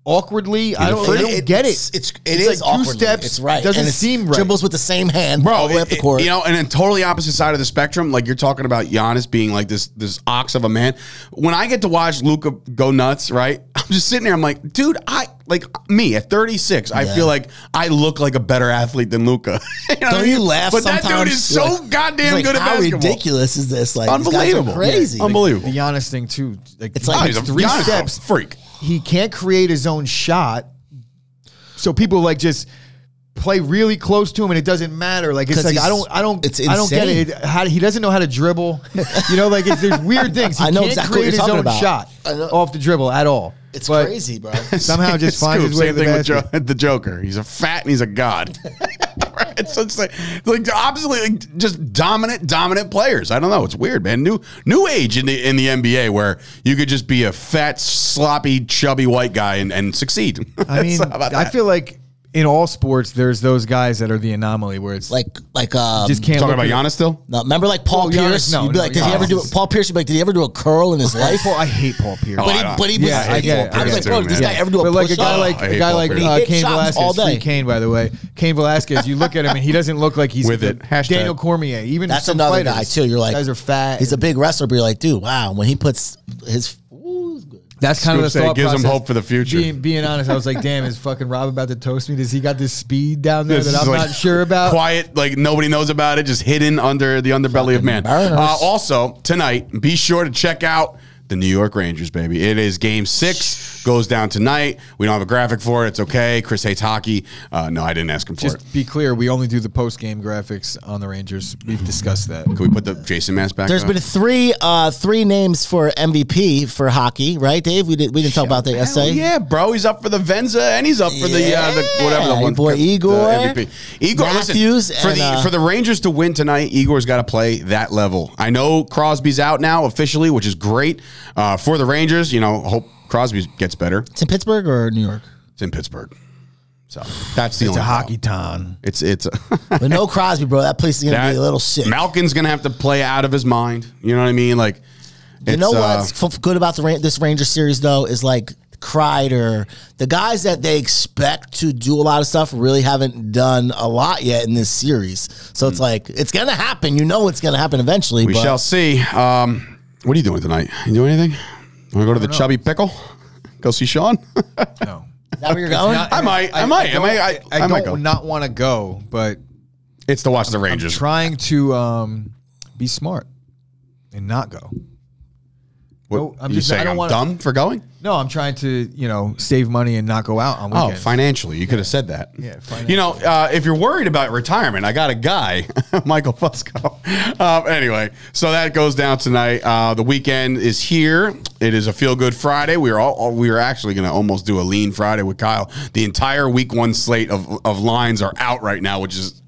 awkwardly. I don't, I don't It- get it. It's, it's, it It's is like two steps. It's right. Doesn't and it's seem right. Dribbles with the same hand all the way up the it- You know, and then totally opposite side of the spectrum. Like you're talking about Giannis being like this this ox of a man. When I get to watch Luka go nuts, right? [LAUGHS] I'm just sitting there. I'm like, dude, I like me at 36. I feel like I look like a better athlete than Luka. [LAUGHS] you know Don't mean? you laugh? But that dude is so like- goddamn like, good at how basketball. ridiculous is this? Like, these guys are Unbelievable. crazy. Yeah. Unbelievable. the Giannis thing too. Like, It's like- Oh, takes he's a- three Giannis is a steps. freak. He can't create his own shot. So people like just play really close to him, and it doesn't matter. Like it's 'Cause like I he's- don't, I don't, it's I don't get insane. it. How, he doesn't know how to dribble. you know, like it's, there's weird [LAUGHS] things. He I know can't exactly what create you're his talking own about. shot I know. off the dribble at all. It's But crazy, bro. [LAUGHS] Somehow just finds Scoop, his way to Same the thing with. Jo- [LAUGHS] the Joker. He's a fat and he's a god. [LAUGHS] it's just like, like absolutely like just dominant, dominant players. I don't know. It's weird, man. New new age in the in the NBA where you could just be a fat, sloppy, chubby white guy and, and succeed. [LAUGHS] I mean, So I feel like in all sports, there's those guys that are the anomaly where it's like Like like um, just can't talking about at- Giannis still. No, remember like Paul Oh, Giannis, Pierce? no, You'd be no, like, did he ever do Giannis. Paul Pierce? You'd be like, did he ever do a curl in his life? Paul, I hate Paul Pierce. Oh, but, he, don't- but he was. Yeah, I get it, I I was get like, it bro, too, did this man. guy ever do a but like a push guy like I hate a guy Paul like Pierce. uh, He hit Cain shots all Velasquez, free. Cain by the way. Cain Velasquez, you look at him and he doesn't look like he's With it. Hashtag. Daniel Cormier. Even That's some another fighters, guy too. You're like, guys are fat. He's a big wrestler, but you're like, dude, wow. When he puts his, ooh, it's good. That's kind of the Scoop thought gives him hope for the future. Being, being honest, I was like, damn, is fucking Rob about to toast me? Does he got this speed down there This that I'm like not sure about? Quiet, like nobody knows about it, just hidden under the underbelly of man. Uh, also, tonight, be sure to check out the New York Rangers, baby. It is game six, goes down tonight. We don't have a graphic for it. It's okay. Chris hates hockey. Uh, no, I didn't ask him for it. Just be clear, we only do the post game graphics on the Rangers. We've discussed that. Can we put the Jason mask back? There's up? been three, uh, three names for MVP for hockey, right, Dave? We did, we didn't talk about that Hell yesterday. yeah, bro. He's up for the Vezina and he's up for the, uh, the whatever the one. boy the Igor, MVP. Igor, Matthews, listen, for and, the uh, for the Rangers to win tonight, Igor's got to play that level. I know Crosby's out now officially, which is great uh, for the Rangers. You know, hope Crosby gets better. It's in Pittsburgh or New York, It's in Pittsburgh, so that's the It's only a hockey town. It's it's [LAUGHS] but no Crosby, bro. That place is gonna be a little sick. Malkin's gonna have to play out of his mind. You know what I mean? Like, You know it's, uh, what's f- good about the this Ranger series though is like Kreider, the guys that they expect to do a lot of stuff really haven't done a lot yet in this series. So it's like it's gonna happen. You know it's gonna happen eventually. Hmm. we but shall see. Um, what are you doing tonight? You doing anything? Want to go to the Chubby Pickle? Go see Sean? No. [LAUGHS] Is that where you're going? I might, I might, I might, I- I I might don't not want to go, but it's to watch the Rangers. I'm trying to um, be smart and not go. What, No, I'm you just- I saying I'm wanna- dumb for going? No, I'm trying to you know save money and not go out on weekends. Oh, financially, you could have said that. Yeah, You know, uh, if you're worried about retirement, I got a guy, [LAUGHS] Michael Fusco. Uh, anyway, so that goes down tonight. Uh, the weekend is here. It is a feel good Friday. We are all we are actually going to almost do a lean Friday with Kyle. The entire week one slate of of lines are out right now, which is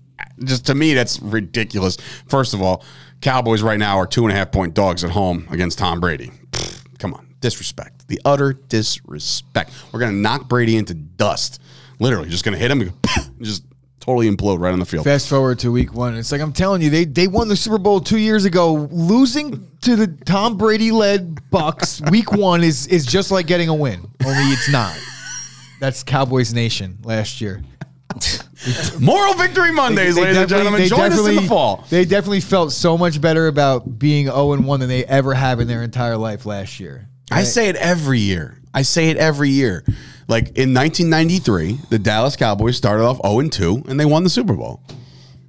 just to me that's ridiculous. First of all, Cowboys right now are two and a half point dogs at home against Tom Brady. Pfft, Come on, disrespect. The utter disrespect. We're gonna knock Brady into dust. Literally, just gonna hit him and [LAUGHS] just totally implode right on the field. Fast forward to week one. It's like I'm telling you, they they won the Super Bowl two years ago. Losing to the Tom Brady led Bucks [LAUGHS] week one is is just like getting a win. Only it's not. That's Cowboys Nation last year. [LAUGHS] Moral victory Mondays, They ladies and gentlemen. Join us in the fall. They definitely felt so much better about being 0 and 1 than they ever have in their entire life last year. I say it every year. I say it every year. Like in 1993, the Dallas Cowboys started off 0 and 2, and they won the Super Bowl.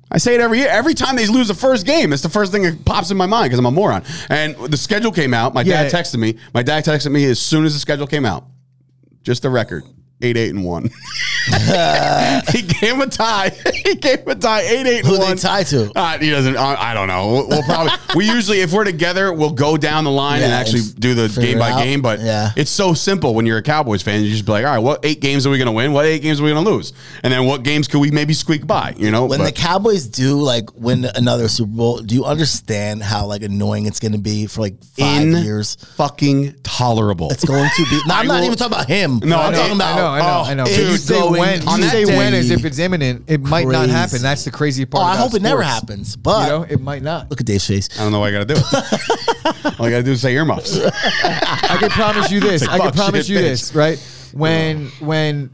I say it every year. Every time they lose the first game, it's the first thing that pops in my mind because I'm a moron. And the schedule came out. My Yeah. dad texted me. My dad texted me as soon as the schedule came out. Just the record. Eight, eight, and one. [LAUGHS] he gave a tie. He gave a tie. Eight, eight, and Who they one. tie to? Uh, he doesn't. Uh, I don't know. We'll, we'll probably. [LAUGHS] we usually, if we're together, we'll go down the line and Yeah, actually and do the figure game it by out. game. But Yeah. it's so simple when you're a Cowboys fan. You just be like, all right, what eight games are we going to win? What eight games are we going to lose? And then what games could we maybe squeak by? You know, when But- the Cowboys do like win another Super Bowl, do you understand how like annoying it's going to be for like five in years? fucking tolerable. It's going to be. [LAUGHS] No, I'm I not will- even talking about him. No, I'm no, talking about. I know, I know, I know. Oh, But dude, you say going when, on you that say when as if it's imminent. It might not happen. That's the crazy part. Oh, I about hope it never happens. But You know, it might not. look at Dave's face. I don't know what I got to do. [LAUGHS] All I got to do is say earmuffs. I can promise you this. Like, I can promise shit, you bitch. this, right? When when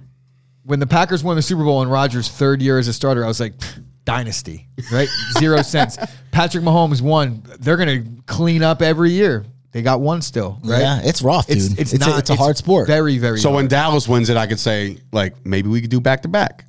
when the Packers won the Super Bowl in Rodgers' third year as a starter, I was like, dynasty, right? [LAUGHS] Zero sense. Patrick Mahomes won. They're gonna clean up every year. They got one still, right? Yeah, it's rough, dude. It's It's, it's, a, not. it's a hard sport. Very very. so when hard. Dallas wins it, I could say like maybe we could do back to back.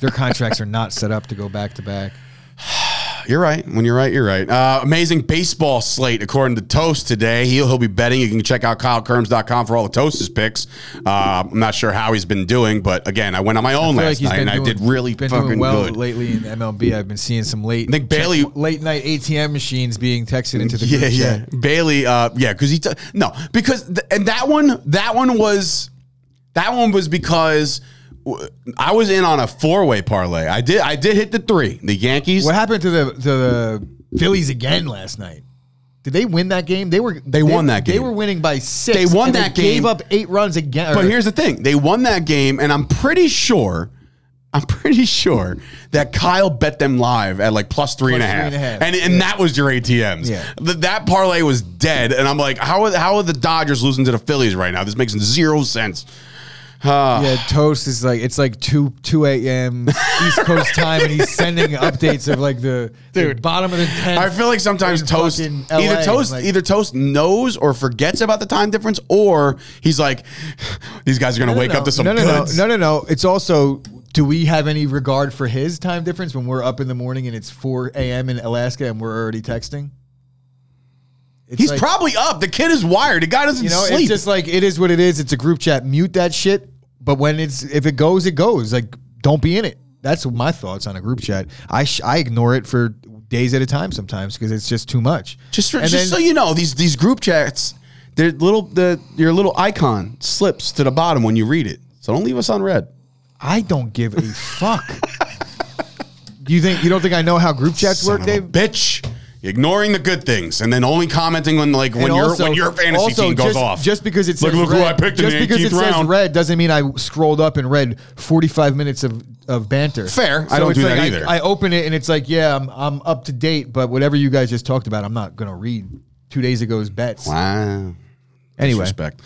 Their contracts are not set up to go back to back. [SIGHS] You're right. When you're right, you're right. Uh, amazing baseball slate according to Toast today. He'll, he'll be betting. You can check out KyleKerms.com for all the Toast's picks. Uh, I'm not sure how he's been doing, but again, I went on my own last like night and doing, I did really been fucking doing well good. lately in MLB. I've been seeing some late. Think Bailey- late night ATM machines being texted into the yeah, yeah. chat. Bailey, uh, yeah, because he t- no, because th- and that one, that one was that one was because I was in on a four way parlay. I did. I did hit the three. The Yankees. What happened to the to the Phillies again last night? Did they win that game? They were They won that game. They were winning by six. They won and that Gave game. up eight runs again. But here's the thing: they won that game, and I'm pretty sure. I'm pretty sure that Kyle bet them live at like plus three and a Plus three half, and and and that was your ATMs. Yeah. Th- that parlay was dead, and I'm like, how are how are the Dodgers losing to the Phillies right now? This makes zero sense. Yeah, toast is like it's like two two a.m. [LAUGHS] East Coast time, and he's sending updates of like the, the bottom of the tenth. I feel like sometimes in Toast fucking either Toast like- either Toast knows or forgets about the time difference, or he's like, [SIGHS] these guys are gonna wake up to some no, no, no, goods. no, no, no. It's also. Do we have any regard for his time difference when we're up in the morning and it's 4 a.m. in Alaska and we're already texting? It's He's like- probably up. The kid is wired. The guy doesn't You know, sleep. it's just like it is what it is. It's a group chat. Mute that shit. But when it's if it goes, it goes. Like don't be in it. That's my thoughts on a group chat. I sh- I ignore it for days at a time sometimes because it's just too much. Just, for, And just then- so you know, these these group chats, their little the your little icon slips to the bottom when you read it. So don't leave us on read. I don't give a fuck. Do [LAUGHS] you think you don't think I know how group chats Son work, Dave? bitch, ignoring the good things and then only commenting when like when your when your fantasy also, team goes just, off. Just because it says look read, who I picked in just the because it 18th says read doesn't mean I scrolled up and read 45 minutes of, of banter. Fair. I don't do like that I, either. I open it and it's like, yeah, I'm, I'm up to date, but whatever you guys just talked about, I'm not going to read two days ago's bets. wow. Anyway, Respect.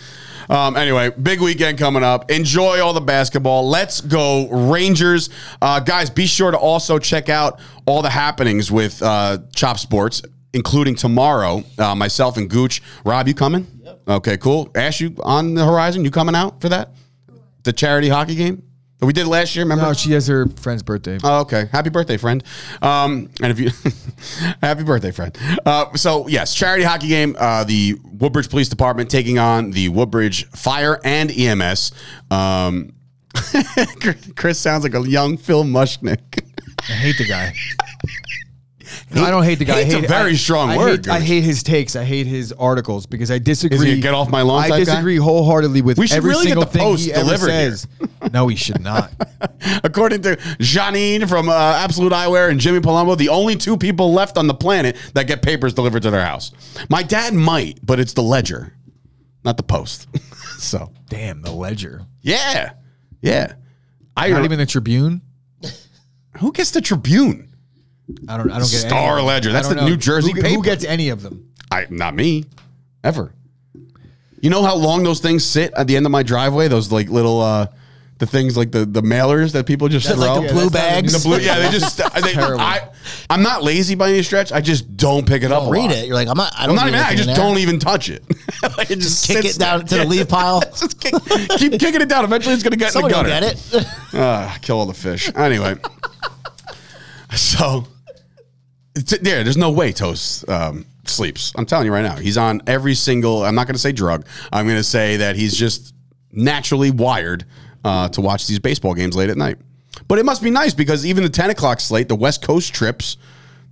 Um, anyway, big weekend coming up. Enjoy all the basketball. Let's go Rangers, uh, guys. Be sure to also check out all the happenings with uh, Chop Sports, including tomorrow. Uh, myself and Gooch. Rob, you coming? Yep. Okay, cool. Ash, you on the horizon? You coming out for that? The charity hockey game that we did last year. Remember? no, she has her friend's birthday. Oh, okay. Happy birthday, friend. Um, and if you, [LAUGHS] happy birthday, friend. Uh, so yes, charity hockey game. Uh, the Woodbridge Police Department taking on the Woodbridge Fire and EMS. Um, [LAUGHS] Chris sounds like a young Phil Mushnick. I hate the guy. [LAUGHS] No, I don't hate the guy. I hate's a very I- strong I word, Hate, I hate his takes. I hate his articles because I disagree. a get off my lawn I type guy? disagree wholeheartedly with We should every really get single the thing post he delivered here. says. no, he should not. [LAUGHS] According to Janine from uh, Absolute Eyewear and Jimmy Palumbo, the only two people left on the planet that get papers delivered to their house. My dad might, but it's the Ledger, not the Post. [LAUGHS] so Damn, the Ledger. yeah, yeah. I Not even the Tribune. who gets the Tribune? I don't. I don't get any Star of them. Ledger. I That's don't the know. New Jersey who, paper. Who gets any of them? I not me, ever. You know how long those things sit at the end of my driveway? Those like little uh the things like the the mailers that people just That's throw. like the blue that's not a bags. The blue, yeah, they [LAUGHS] just. They, terrible. I, I'm not lazy by any stretch. I just don't pick it up. Read lot. it. You're like, I'm not. I I'm don't even. I just there. don't even touch it. [LAUGHS] Like, it just kick it down there. to the leaf pile. [LAUGHS] Just kick, keep kicking it down. Eventually, it's gonna get Somebody in will the gutter. get it. Ah, kill all the fish. Anyway, so it's, there. There's no way Toast um, sleeps. I'm telling you right now. He's on every single. I'm not going to say drug. I'm going to say that he's just naturally wired uh, to watch these baseball games late at night. But it must be nice because even the 10 o'clock slate, the West Coast trips,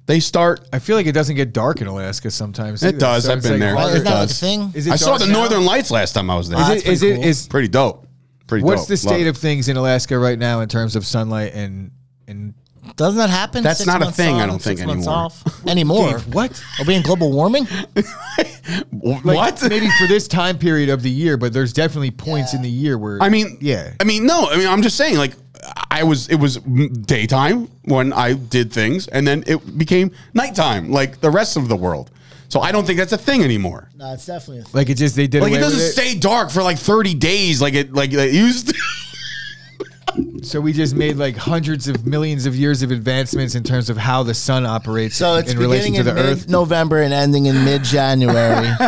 they start. I feel like it doesn't get dark in Alaska sometimes. It either. does. I've it's been there. Well, harder isn't that to- like a does. thing? Is it I saw the now? Northern Lights last time I was there. Is that's it? Is pretty cool. Is pretty dope. Pretty what's dope. the Love state it. of things in Alaska right now in terms of sunlight and and Doesn't that happen? That's Six not a months thing, I on, don't think, six months anymore. off anymore. Dave, what? Are we in global warming? [LAUGHS] Like, what? Maybe for this time period of the year, but there's definitely points in the year where I mean, yeah. I mean, no. I mean, I'm just saying. Like, I was. It was daytime when I did things, and then it became nighttime, like the rest of the world. So I don't think that's a thing anymore. No, it's definitely a thing. Like it just they did Like, it away doesn't with it. stay dark for like 30 days, like it like it used. to. So we just made like hundreds of millions of years of advancements in terms of how the sun operates So it's in relation beginning to in the Earth. November and ending in mid January. [LAUGHS]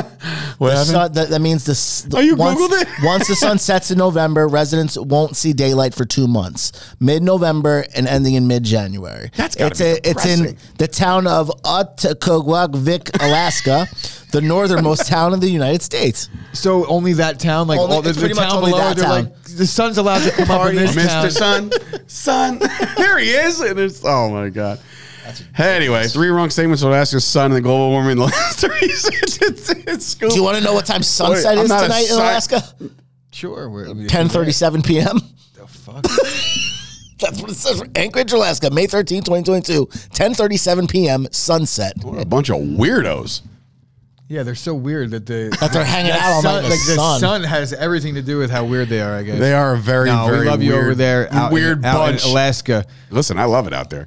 that, that means this. Oh, you once, Googled it? once the sun [LAUGHS] sets in November, residents won't see daylight for two months. Mid November and ending in mid January. That's gotta it's be a, It's in depressing. the town of Otakogwagvik, Alaska, the northernmost town in the United States. So only that town, like Only- all the, it's the pretty much town only below, that they're town. like the sun's allowed to come up in this town. Mr. Sun, Sun, [LAUGHS] there he is, and it's oh my god. Anyway, three wrong statements will ask your sun and the global warming in the [LAUGHS] last three it's, it's scoop. Do you want to know what time sunset I'm is not a tonight in sci- Alaska? Sure, we're, Ten thirty-seven p.m. The fuck? [LAUGHS] That's what it says for Anchorage, Alaska, May 13, 2022, 10:37 p.m. sunset. What a bunch of weirdos. Yeah, they're so weird that the That they're hanging that out all night sun, in the like the sun. sun has everything to do with how weird they are. I guess They are a very, No, very we love you weird, over there, out in- weird out in bunch. Alaska. Listen, I love it out there.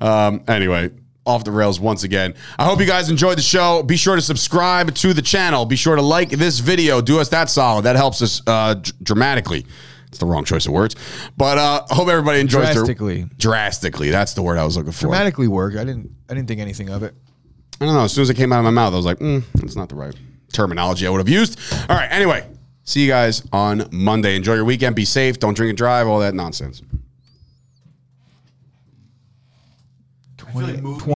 Um, anyway, off the rails once again. I hope you guys enjoyed the show. Be sure to subscribe to the channel. Be sure to like this video. Do us that solid. That helps us uh, dr- dramatically. It's the wrong choice of words, but uh, hope everybody enjoys. their- Drastically. drastically. That's the word I was looking for. Dramatically work. I didn't. I didn't think anything of it. I don't know. As soon as it came out of my mouth, I was like, mm, that's not the right terminology I would have used. All right. Anyway, see you guys on Monday. Enjoy your weekend. Be safe. Don't drink and drive. All that nonsense. 20,